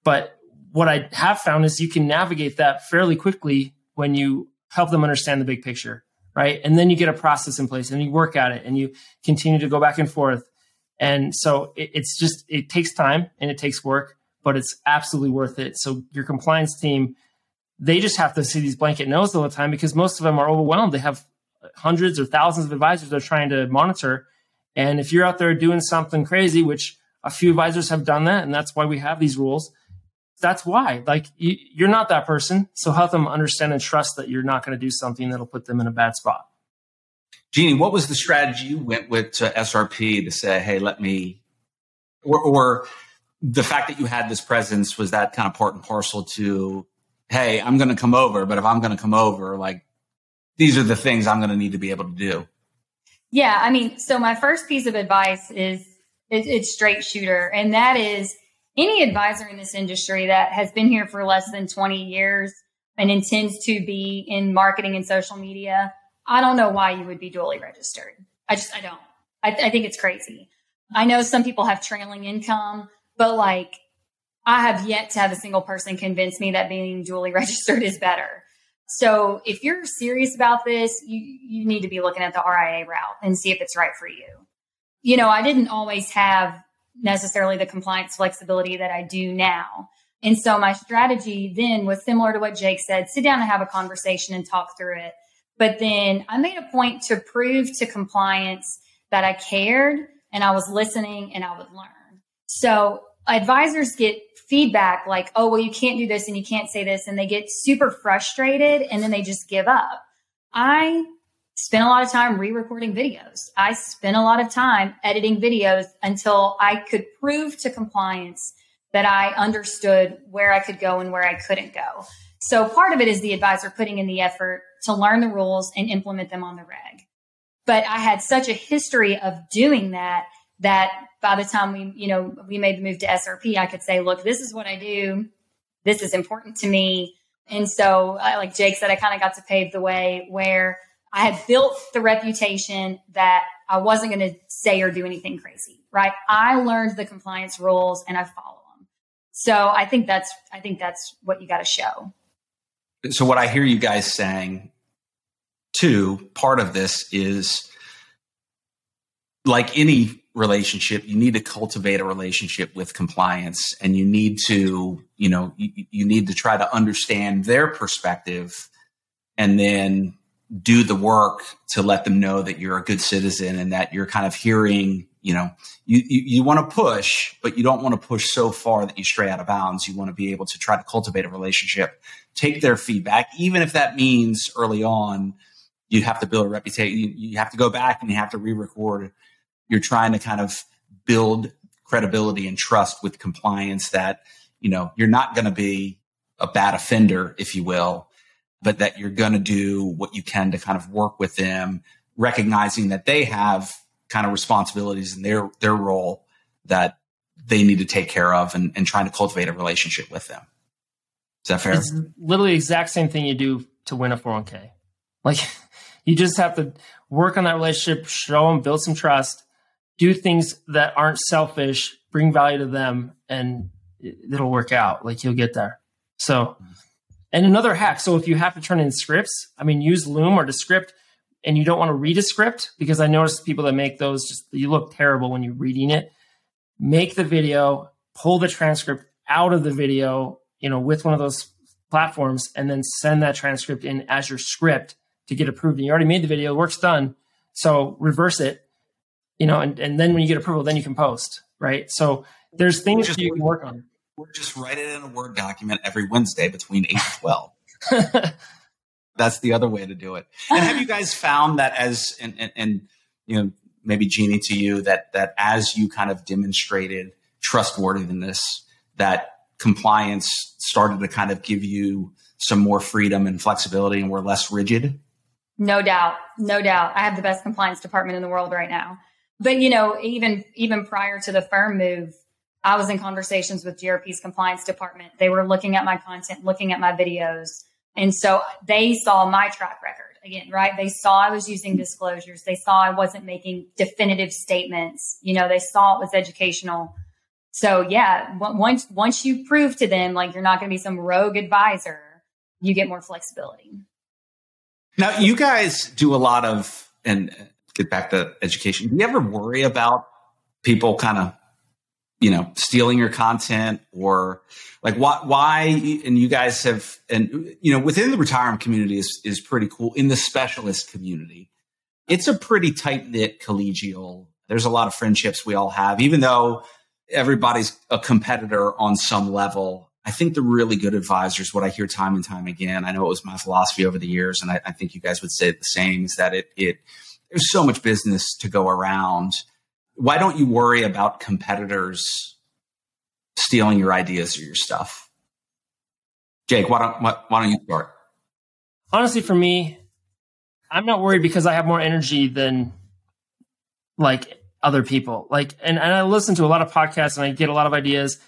but what I have found is you can navigate that fairly quickly when you help them understand the big picture right? And then you get a process in place and you work at it and you continue to go back and forth. And so it, it's just, it takes time and it takes work, but it's absolutely worth it. So your compliance team, they just have to see these blanket no's all the time because most of them are overwhelmed. They have hundreds or thousands of advisors they're trying to monitor. And if you're out there doing something crazy, which a few advisors have done that, and that's why we have these rules, that's why. Like you, are not that person, so help them understand and trust that you're not going to do something that'll put them in a bad spot. Jeanne, what was the strategy you went with to SRP to say, "Hey, let me," or, or the fact that you had this presence was that kind of part and parcel to, "Hey, I'm going to come over," but if I'm going to come over, like these are the things I'm going to need to be able to do. Yeah, I mean, so my first piece of advice is it's straight shooter, and that is any advisor in this industry that has been here for less than 20 years and intends to be in marketing and social media, I don't know why you would be dually registered. I just, I don't. I, I think it's crazy. I know some people have trailing income, but like, I have yet to have a single person convince me that being dually registered is better. So if you're serious about this, you, you need to be looking at the RIA route and see if it's right for you. You know, I didn't always have necessarily the compliance flexibility that I do now. And so my strategy then was similar to what Jake said sit down and have a conversation and talk through it. But then I made a point to prove to compliance that I cared and I was listening and I would learn. So advisors get feedback like, oh, well, you can't do this and you can't say this. And they get super frustrated and then they just give up. I spent a lot of time re-recording videos. I spent a lot of time editing videos until I could prove to compliance that I understood where I could go and where I couldn't go. So part of it is the advisor putting in the effort to learn the rules and implement them on the reg. But I had such a history of doing that that by the time we, you know, we made the move to SRP, I could say, look, this is what I do. This is important to me. And so, like Jake said, I kind of got to pave the way where I had built the reputation that I wasn't going to say or do anything crazy, right? I learned the compliance rules and I follow them. So I think that's, I think that's what you got to show. So what I hear you guys saying too, part of this is like any relationship, you need to cultivate a relationship with compliance and you need to, you know, you, you need to try to understand their perspective and then do the work to let them know that you're a good citizen and that you're kind of hearing you know you, you, you want to push but you don't want to push so far that you stray out of bounds. You want to be able to try to cultivate a relationship take their feedback even if that means early on you have to build a reputation you, you have to go back and you have to re-record you're trying to kind of build credibility and trust with compliance that you know you're not going to be a bad offender if you will but that you're going to do what you can to kind of work with them, recognizing that they have kind of responsibilities in their their role that they need to take care of and, and trying to cultivate a relationship with them. Is that fair? It's literally the exact same thing you do to win a 401k. Like You just have to work on that relationship, show them, build some trust, do things that aren't selfish, bring value to them, and it'll work out. Like you'll get there. So, and another hack. So if you have to turn in scripts, I mean, use Loom or Descript and you don't want to read a script because I noticed people that make those just, you look terrible when you're reading it. Make the video, pull the transcript out of the video, you know, with one of those platforms and then send that transcript in as your script to get approved. And you already made the video, work's done. So reverse it, you know, and, and then when you get approval, then you can post, right? So there's things just, you can work on. Or just write it in a Word document every Wednesday between 8 and 12. That's the other way to do it. And have you guys found that as, and, and, and you know, maybe Jeanne to you, that, that as you kind of demonstrated trustworthiness, that compliance started to kind of give you some more freedom and flexibility and were less rigid? No doubt. No doubt. I have the best compliance department in the world right now. But you know, even even prior to the firm move, I was in conversations with SRP's compliance department. They were looking at my content, looking at my videos. And so they saw my track record again, right? They saw I was using disclosures. They saw I wasn't making definitive statements. You know, they saw it was educational. So yeah, once once you prove to them like you're not going to be some rogue advisor, you get more flexibility. Now, you guys do a lot of and get back to education. Do you ever worry about people kind of you know stealing your content or like why why and you guys have and you know within the retirement community is is pretty cool. In the specialist community it's a pretty tight knit collegial. There's a lot of friendships we all have even though everybody's a competitor on some level. I think the really good advisors, what I hear time and time again, I know it was my philosophy over the years, and I, I think you guys would say the same, is that it, it there's so much business to go around why don't you worry about competitors stealing your ideas or your stuff? Jake, why don't why, why don't you start? Honestly, for me, I'm not worried because I have more energy than like other people. Like, and, and I listen to a lot of podcasts and I get a lot of ideas,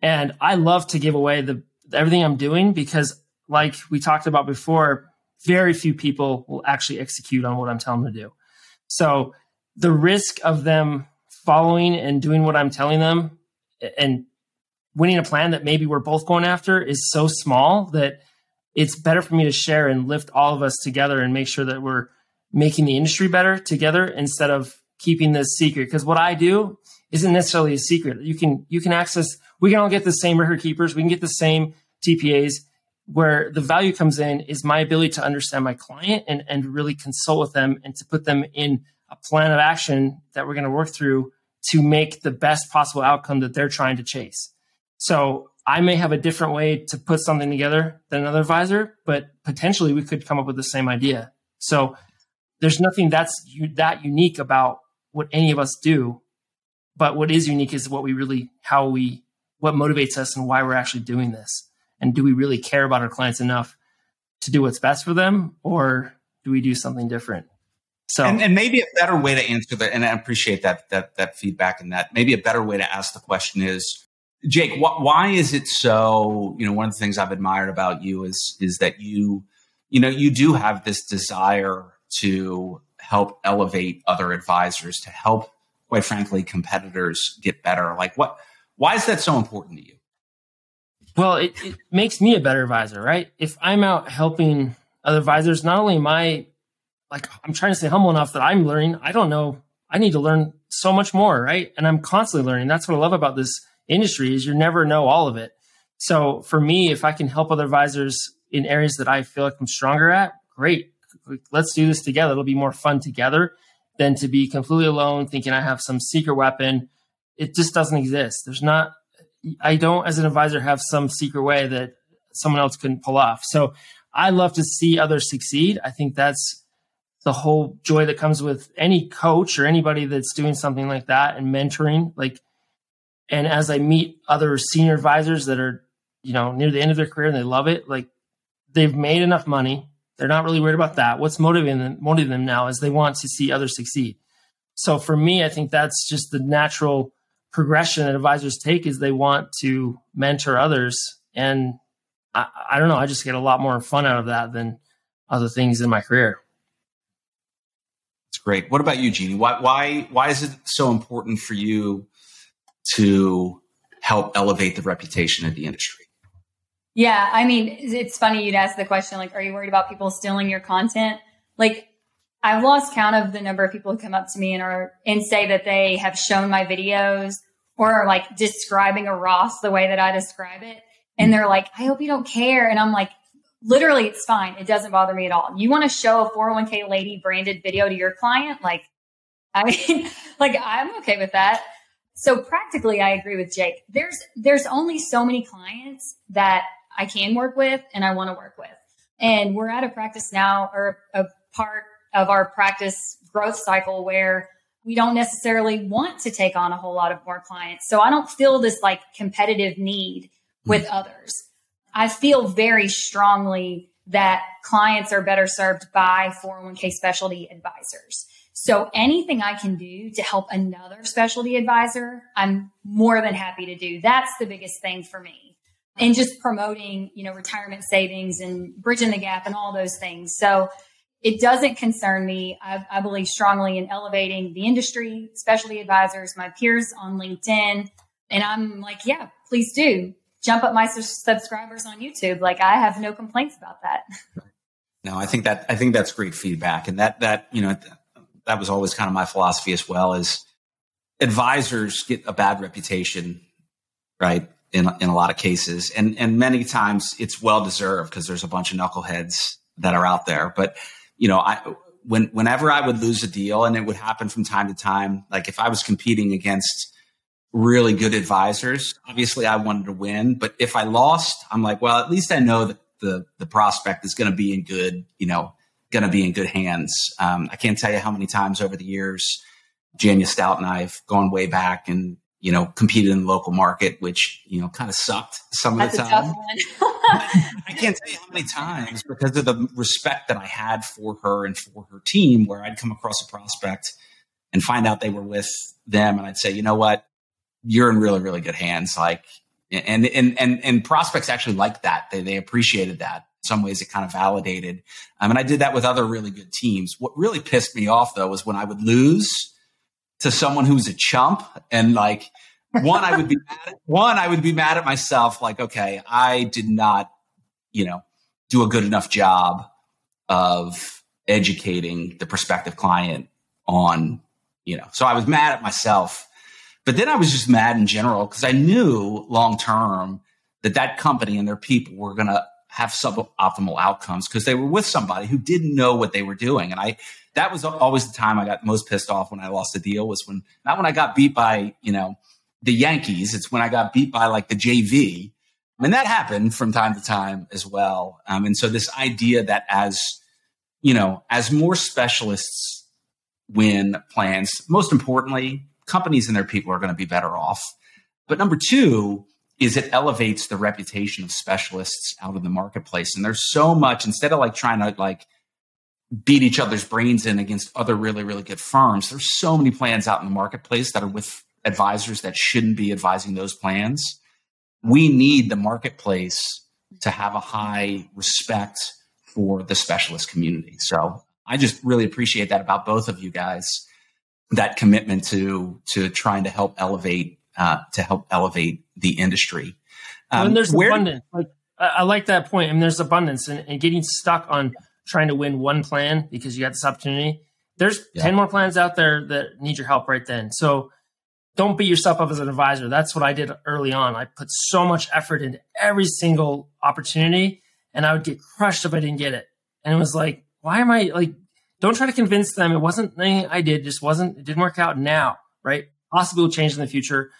and I love to give away the everything I'm doing because, like we talked about before, very few people will actually execute on what I'm telling them to do. So the risk of them following and doing what I'm telling them and winning a plan that maybe we're both going after is so small that it's better for me to share and lift all of us together and make sure that we're making the industry better together instead of keeping this secret. Because what I do isn't necessarily a secret. You can you can access we can all get the same record keepers, we can get the same TPAs where the value comes in is my ability to understand my client and, and really consult with them and to put them in a plan of action that we're going to work through to make the best possible outcome that they're trying to chase. So I may have a different way to put something together than another advisor, but potentially we could come up with the same idea. So there's nothing that's that unique about what any of us do, but what is unique is what we really how we what motivates us and why we're actually doing this. And do we really care about our clients enough to do what's best for them or do we do something different? So, and, and, maybe a better way to answer that, and I appreciate that that that feedback and that maybe a better way to ask the question is, Jake, wh- why is it so? You know, one of the things I've admired about you is is that you, you know, you do have this desire to help elevate other advisors, to help, quite frankly, competitors get better. Like, what? Why is that so important to you? Well, it, it makes me a better advisor, right? If I'm out helping other advisors, not only am I like I'm trying to stay humble enough that I'm learning. I don't know. I need to learn so much more, right? And I'm constantly learning. That's what I love about this industry is you never know all of it. So for me, if I can help other advisors in areas that I feel like I'm stronger at, great. Let's do this together. It'll be more fun together than to be completely alone thinking I have some secret weapon. It just doesn't exist. There's not I don't as an advisor have some secret way that someone else couldn't pull off. So I love to see others succeed. I think that's the whole joy that comes with any coach or anybody that's doing something like that and mentoring like and as i meet other senior advisors that are you know near the end of their career and they love it like they've made enough money they're not really worried about that what's motivating them motivating them now is they want to see others succeed so for me i think that's just the natural progression that advisors take is they want to mentor others and I, I don't know i just get a lot more fun out of that than other things in my career It's great. What about you, Jeanne? Why why why is it so important for you to help elevate the reputation of the industry? Yeah, I mean, it's funny you'd ask the question like, are you worried about people stealing your content? Like, I've lost count of the number of people who come up to me and are and say that they have shown my videos or are like describing a Roth the way that I describe it. And they're like, I hope you don't care. And I'm like, literally, it's fine. It doesn't bother me at all. You want to show a 401k lady branded video to your client? Like, I mean, like I'm okay with that. So practically, I agree with Jake. There's there's only so many clients that I can work with and I want to work with. And we're at a practice now or a part of our practice growth cycle where we don't necessarily want to take on a whole lot of more clients. So I don't feel this like competitive need with mm. others. I feel very strongly that clients are better served by 401k specialty advisors. So anything I can do to help another specialty advisor, I'm more than happy to do. That's the biggest thing for me. And just promoting, you know, retirement savings and bridging the gap and all those things. So it doesn't concern me. I, I believe strongly in elevating the industry, specialty advisors, my peers on LinkedIn. And I'm like, yeah, please do jump up my subscribers on YouTube. Like I have no complaints about that. No, I think that I think that's great feedback, and that that you know that was always kind of my philosophy as well. Is advisors get a bad reputation, right? In in a lot of cases, and and many times it's well deserved because there's a bunch of knuckleheads that are out there. But you know, I when whenever I would lose a deal, and it would happen from time to time, like if I was competing against really good advisors. Obviously, I wanted to win, but if I lost, I'm like, well, at least I know that the the prospect is going to be in good, you know, going to be in good hands. Um, I can't tell you how many times over the years, Jania Stout and I have gone way back and you know competed in the local market, which you know kind of sucked some That's of the time. I can't tell you how many times because of the respect that I had for her and for her team, where I'd come across a prospect and find out they were with them, and I'd say, you know what, you're in really, really good hands. Like, and, and, and, and prospects actually like that. They, they appreciated that. In some ways it kind of validated. Um, and I did that with other really good teams. What really pissed me off though was when I would lose to someone who's a chump and like, one, I would be mad at, one, I would be mad at myself. Like, okay, I did not, you know, do a good enough job of educating the prospective client on, you know, so I was mad at myself but then I was just mad in general because I knew long term that that company and their people were going to have suboptimal outcomes because they were with somebody who didn't know what they were doing. And I, that was always the time I got most pissed off when I lost a deal was when, not when I got beat by, you know, the Yankees. It's when I got beat by like the JV. And that happened from time to time as well. Um, and so this idea that as, you know, as more specialists win plans, most importantly, companies and their people are going to be better off. But number two is it elevates the reputation of specialists out of the marketplace. And there's so much instead of like trying to like beat each other's brains in against other really, really good firms, there's so many plans out in the marketplace that are with advisors that shouldn't be advising those plans. We need the marketplace to have a high respect for the specialist community. So I just really appreciate that about both of you guys that commitment to to trying to help elevate uh, to help elevate the industry. Um, and there's where, abundance. Like I, I, like that point. I mean, there's abundance, and, and, getting stuck on trying to win one plan because you got this opportunity. There's yeah. ten more plans out there that need your help right then. So don't beat yourself up as an advisor. That's what I did early on. I put so much effort into every single opportunity, and I would get crushed if I didn't get it. And it was like, why am I like don't try to convince them. It wasn't anything I did, just wasn't, it didn't work out now, right? Possibly will change in the future.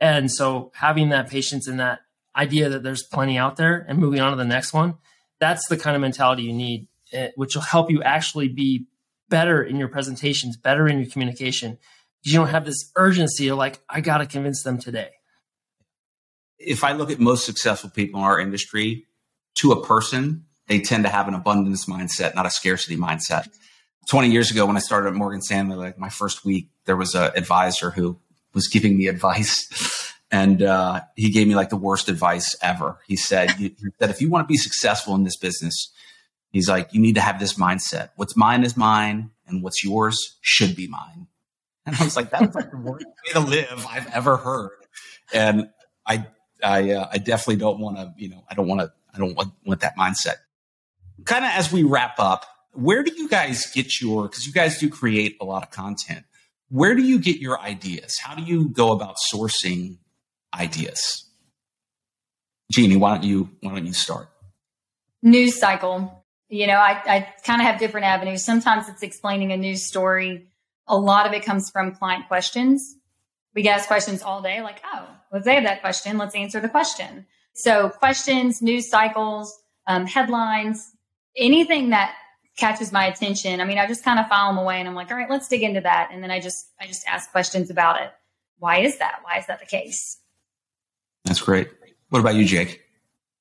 And so having that patience and that idea that there's plenty out there and moving on to the next one, that's the kind of mentality you need, eh, which will help you actually be better in your presentations, better in your communication. You don't have this urgency of like, I got to convince them today. If I look at most successful people in our industry, to a person, they tend to have an abundance mindset, not a scarcity mindset. 20 years ago when I started at Morgan Stanley, like my first week, there was an advisor who was giving me advice. And uh, he gave me like the worst advice ever. He said, he said, if you want to be successful in this business, He's like, you need to have this mindset. What's mine is mine, and what's yours should be mine. And I was like, that's like the worst way to live I've ever heard. And I, I, uh, I definitely don't want to, you know, I don't want to, I don't want, want that mindset. Kind of as we wrap up, where do you guys get your, because you guys do create a lot of content. Where do you get your ideas? How do you go about sourcing ideas? Jeanne, why don't you, why don't you start? News cycle. You know, I, I kind of have different avenues. Sometimes it's explaining a news story. A lot of it comes from client questions. We get asked questions all day, like, oh, let's they have that question. Let's answer the question. So questions, news cycles, um, headlines, anything that catches my attention. I mean, I just kind of file them away and I'm like, all right, let's dig into that. And then I just, I just ask questions about it. Why is that? Why is that the case? That's great. What about you, Jake?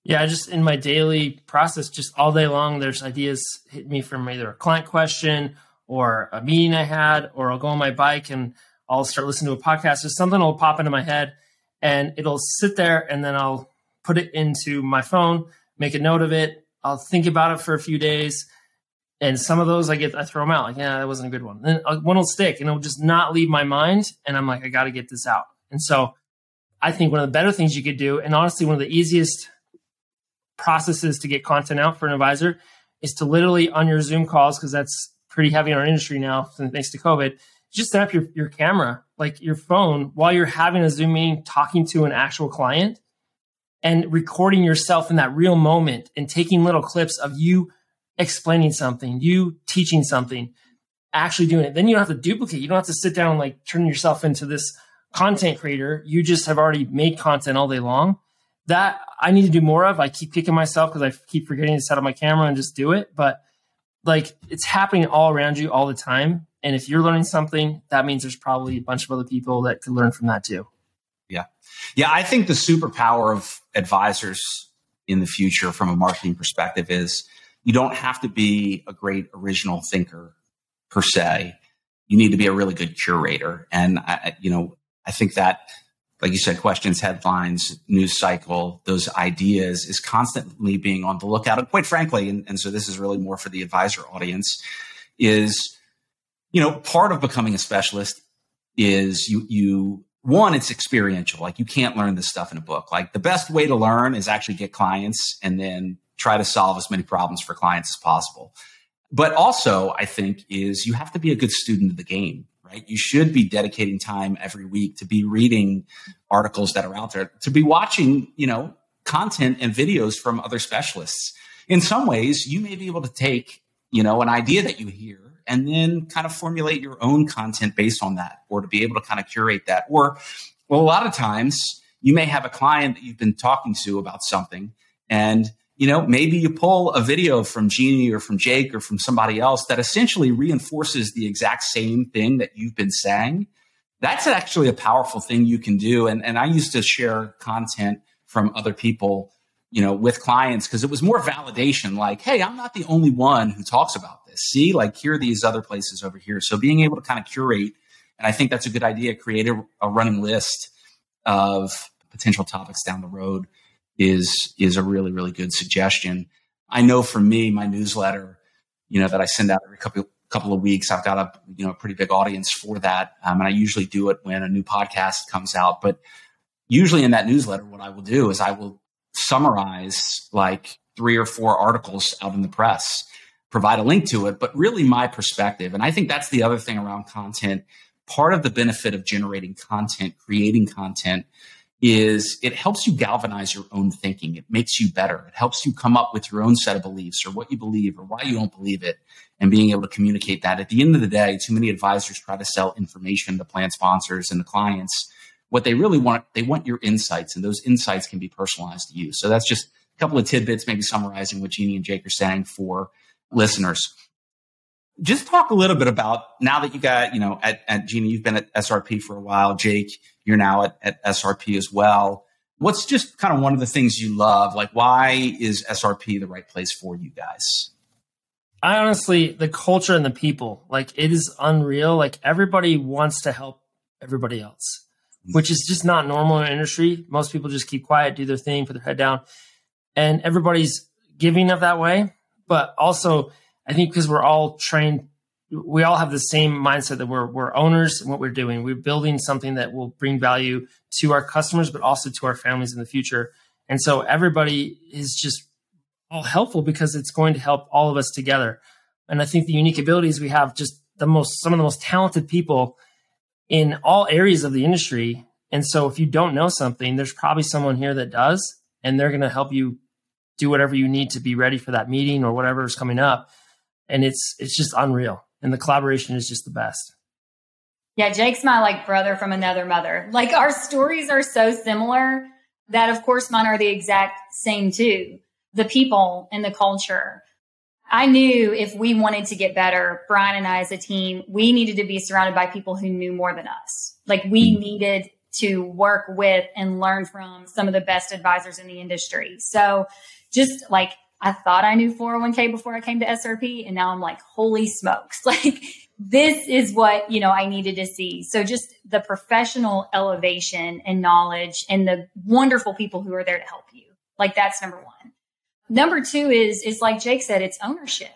Yeah, I just in my daily process, just all day long, there's ideas hit me from either a client question or a meeting I had, or I'll go on my bike and I'll start listening to a podcast. Just something will pop into my head and it'll sit there and then I'll put it into my phone, make a note of it. I'll think about it for a few days. And some of those I get, I throw them out like, yeah, that wasn't a good one. Then uh, one will stick and it'll just not leave my mind. And I'm like, I got to get this out. And so I think one of the better things you could do, and honestly, one of the easiest processes to get content out for an advisor is to literally on your Zoom calls, because that's pretty heavy in our industry now, thanks to COVID, just set up your, your camera, like your phone, while you're having a Zoom meeting, talking to an actual client and recording yourself in that real moment and taking little clips of you explaining something, you teaching something, actually doing it. Then you don't have to duplicate. You don't have to sit down and like turn yourself into this content creator. You just have already made content all day long. That I need to do more of. I keep kicking myself because I keep forgetting to set up my camera and just do it. But like it's happening all around you all the time. And if you're learning something, that means there's probably a bunch of other people that could learn from that too. Yeah. Yeah. I think the superpower of advisors in the future from a marketing perspective is you don't have to be a great original thinker per se. You need to be a really good curator. And I, you know, I think that, like you said, questions, headlines, news cycle, those ideas is constantly being on the lookout. And quite frankly, and, and so this is really more for the advisor audience, is, you know, part of becoming a specialist is you, you, one, it's experiential. Like you can't learn this stuff in a book. Like the best way to learn is actually get clients and then try to solve as many problems for clients as possible. But also, I think, is you have to be a good student of the game, right? You should be dedicating time every week to be reading articles that are out there, to be watching, you know, content and videos from other specialists. In some ways, you may be able to take, you know, an idea that you hear and then kind of formulate your own content based on that, or to be able to kind of curate that. Or, well, a lot of times you may have a client that you've been talking to about something and you know, maybe you pull a video from Jeanne or from Jake or from somebody else that essentially reinforces the exact same thing that you've been saying. That's actually a powerful thing you can do. And, and I used to share content from other people, you know, with clients because it was more validation like, hey, I'm not the only one who talks about this. See, like here are these other places over here. So being able to kind of curate, and I think that's a good idea, create a, a running list of potential topics down the road is is a really really good suggestion. I know for me, my newsletter, you know, that I send out every couple couple of weeks, I've got a you know a pretty big audience for that, um, and I usually do it when a new podcast comes out. But usually in that newsletter, what I will do is I will summarize like three or four articles out in the press, provide a link to it, but really my perspective. And I think that's the other thing around content. Part of the benefit of generating content, creating content is it helps you galvanize your own thinking. It makes you better. It helps you come up with your own set of beliefs or what you believe or why you don't believe it and being able to communicate that. At the end of the day, too many advisors try to sell information to plan sponsors and the clients. What they really want, they want your insights and those insights can be personalized to you. So that's just a couple of tidbits, maybe summarizing what Jeanne and Jake are saying for listeners just talk a little bit about now that you got, you know, at, at Jeanne, you've been at SRP for a while. Jake, you're now at, at SRP as well. What's just kind of one of the things you love? Like, why is SRP the right place for you guys? I honestly, the culture and the people, like, it is unreal. Like, everybody wants to help everybody else, mm. which is just not normal in industry. Most people just keep quiet, do their thing, put their head down, and everybody's giving of that way but also I think because we're all trained, we all have the same mindset that we're we're owners and what we're doing. We're building something that will bring value to our customers, but also to our families in the future. And so everybody is just all helpful because it's going to help all of us together. And I think the unique abilities we have just the most some of the most talented people in all areas of the industry. And so if you don't know something, there's probably someone here that does, and they're going to help you do whatever you need to be ready for that meeting or whatever is coming up. And it's it's just unreal. And the collaboration is just the best. Yeah, Jake's my like brother from another mother. Like our stories are so similar that of course mine are the exact same too. The people and the culture. I knew if we wanted to get better, Brian and I as a team, we needed to be surrounded by people who knew more than us. Like we mm-hmm. needed to work with and learn from some of the best advisors in the industry. So just like I thought I knew 401k before I came to SRP and now I'm like, holy smokes. Like this is what, you know, I needed to see. So just the professional elevation and knowledge and the wonderful people who are there to help you. Like that's number one. Number two is, is like Jake said, it's ownership.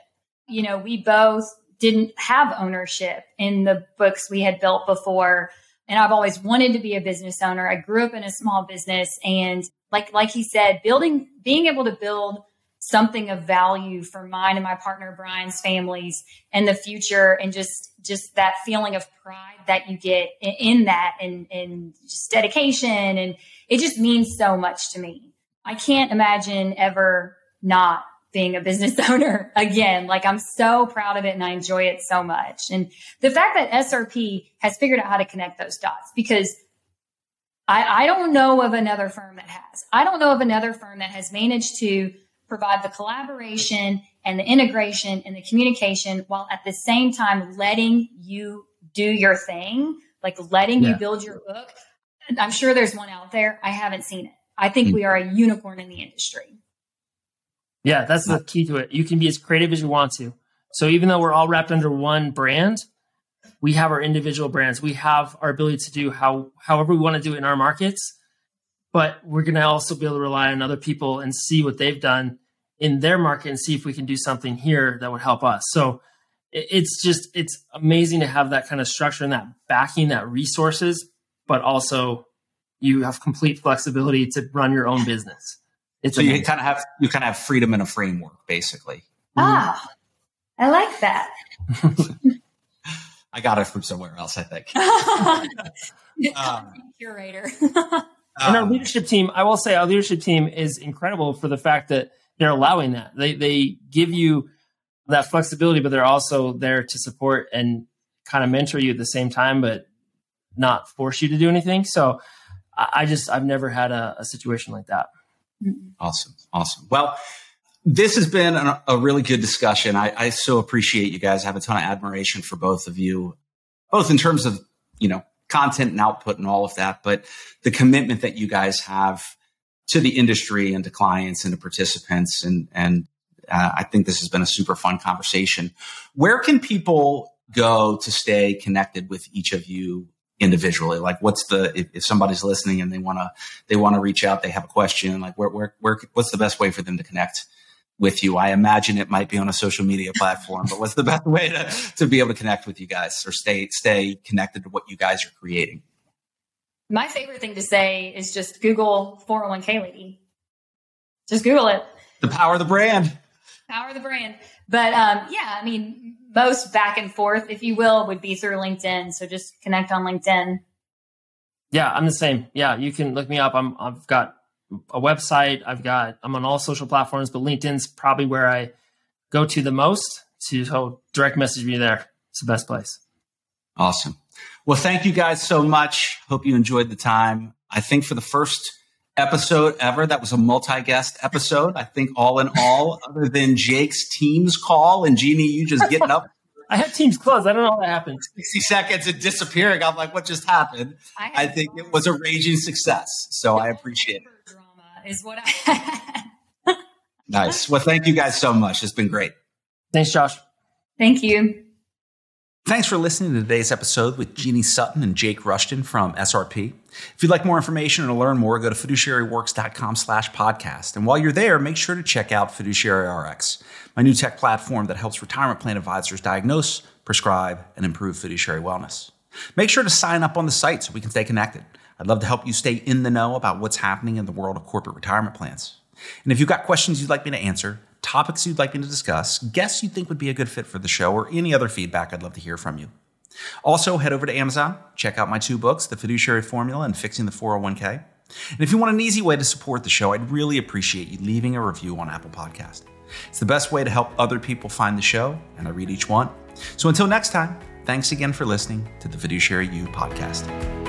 You know, we both didn't have ownership in the books we had built before. And I've always wanted to be a business owner. I grew up in a small business and like, like he said, building, being able to build something of value for mine and my partner Brian's families and the future and just just that feeling of pride that you get in, in that and and just dedication and it just means so much to me. I can't imagine ever not being a business owner again. Like I'm so proud of it and I enjoy it so much. And the fact that SRP has figured out how to connect those dots because I, I don't know of another firm that has. I don't know of another firm that has managed to provide the collaboration and the integration and the communication while at the same time letting you do your thing, like letting yeah. you build your book. I'm sure there's one out there. I haven't seen it. I think mm-hmm. we are a unicorn in the industry. Yeah, that's the key to it. You can be as creative as you want to. So even though we're all wrapped under one brand, we have our individual brands. We have our ability to do how however we want to do it in our markets, but we're going to also be able to rely on other people and see what they've done in their market and see if we can do something here that would help us. So it's just it's amazing to have that kind of structure and that backing, that resources, but also you have complete flexibility to run your own business. It's so amazing. you kind of have you kind of have freedom in a framework, basically. Ah, I like that. I got it from somewhere else, I think. um, curator. and our leadership team, I will say, our leadership team is incredible for the fact that they're allowing that. They they give you that flexibility, but they're also there to support and kind of mentor you at the same time, but not force you to do anything. So I just I've never had a, a situation like that. Mm-hmm. Awesome. Awesome. Well, this has been a, a really good discussion. I, I, so appreciate you guys. I have a ton of admiration for both of you, both in terms of, you know, content and output and all of that, but the commitment that you guys have to the industry and to clients and to participants. And, and uh, I think this has been a super fun conversation. Where can people go to stay connected with each of you individually like what's the if, if somebody's listening and they want to they want to reach out they have a question like where, where where what's the best way for them to connect with you i imagine it might be on a social media platform but what's the best way to to be able to connect with you guys or stay stay connected to what you guys are creating my favorite thing to say is just google 401k lady just google it the power of the brand power of the brand but um yeah i mean most back and forth, if you will, would be through LinkedIn. So just connect on LinkedIn. Yeah, I'm the same. Yeah, you can look me up. I'm I've got a website. I've got I'm on all social platforms, but LinkedIn's probably where I go to the most. To so direct message me there. It's the best place. Awesome. Well, thank you guys so much. Hope you enjoyed the time. I think for the first episode ever. That was a multi-guest episode. I think all in all, other than Jake's Teams call and Jeanne, you just getting up. I had Teams closed. I don't know how that happened. 60 seconds and disappearing. I'm like, what just happened? I, I think it was a raging success. So I appreciate it. Drama is what I Nice. Well, thank you guys so much. It's been great. Thanks, Josh. Thank you. Thanks for listening to today's episode with Jeanne Sutton and Jake Rushton from SRP. If you'd like more information or to learn more, go to fiduciaryworks.com slash podcast. And while you're there, make sure to check out Fiduciary RX, my new tech platform that helps retirement plan advisors diagnose, prescribe, and improve fiduciary wellness. Make sure to sign up on the site so we can stay connected. I'd love to help you stay in the know about what's happening in the world of corporate retirement plans. And if you've got questions you'd like me to answer, topics you'd like me to discuss, guests you think would be a good fit for the show, or any other feedback, I'd love to hear from you. Also, head over to Amazon, check out my two books, The Fiduciary Formula and Fixing the 401k. And if you want an easy way to support the show, I'd really appreciate you leaving a review on Apple Podcast. It's the best way to help other people find the show, and I read each one. So until next time, thanks again for listening to the Fiduciary You podcast.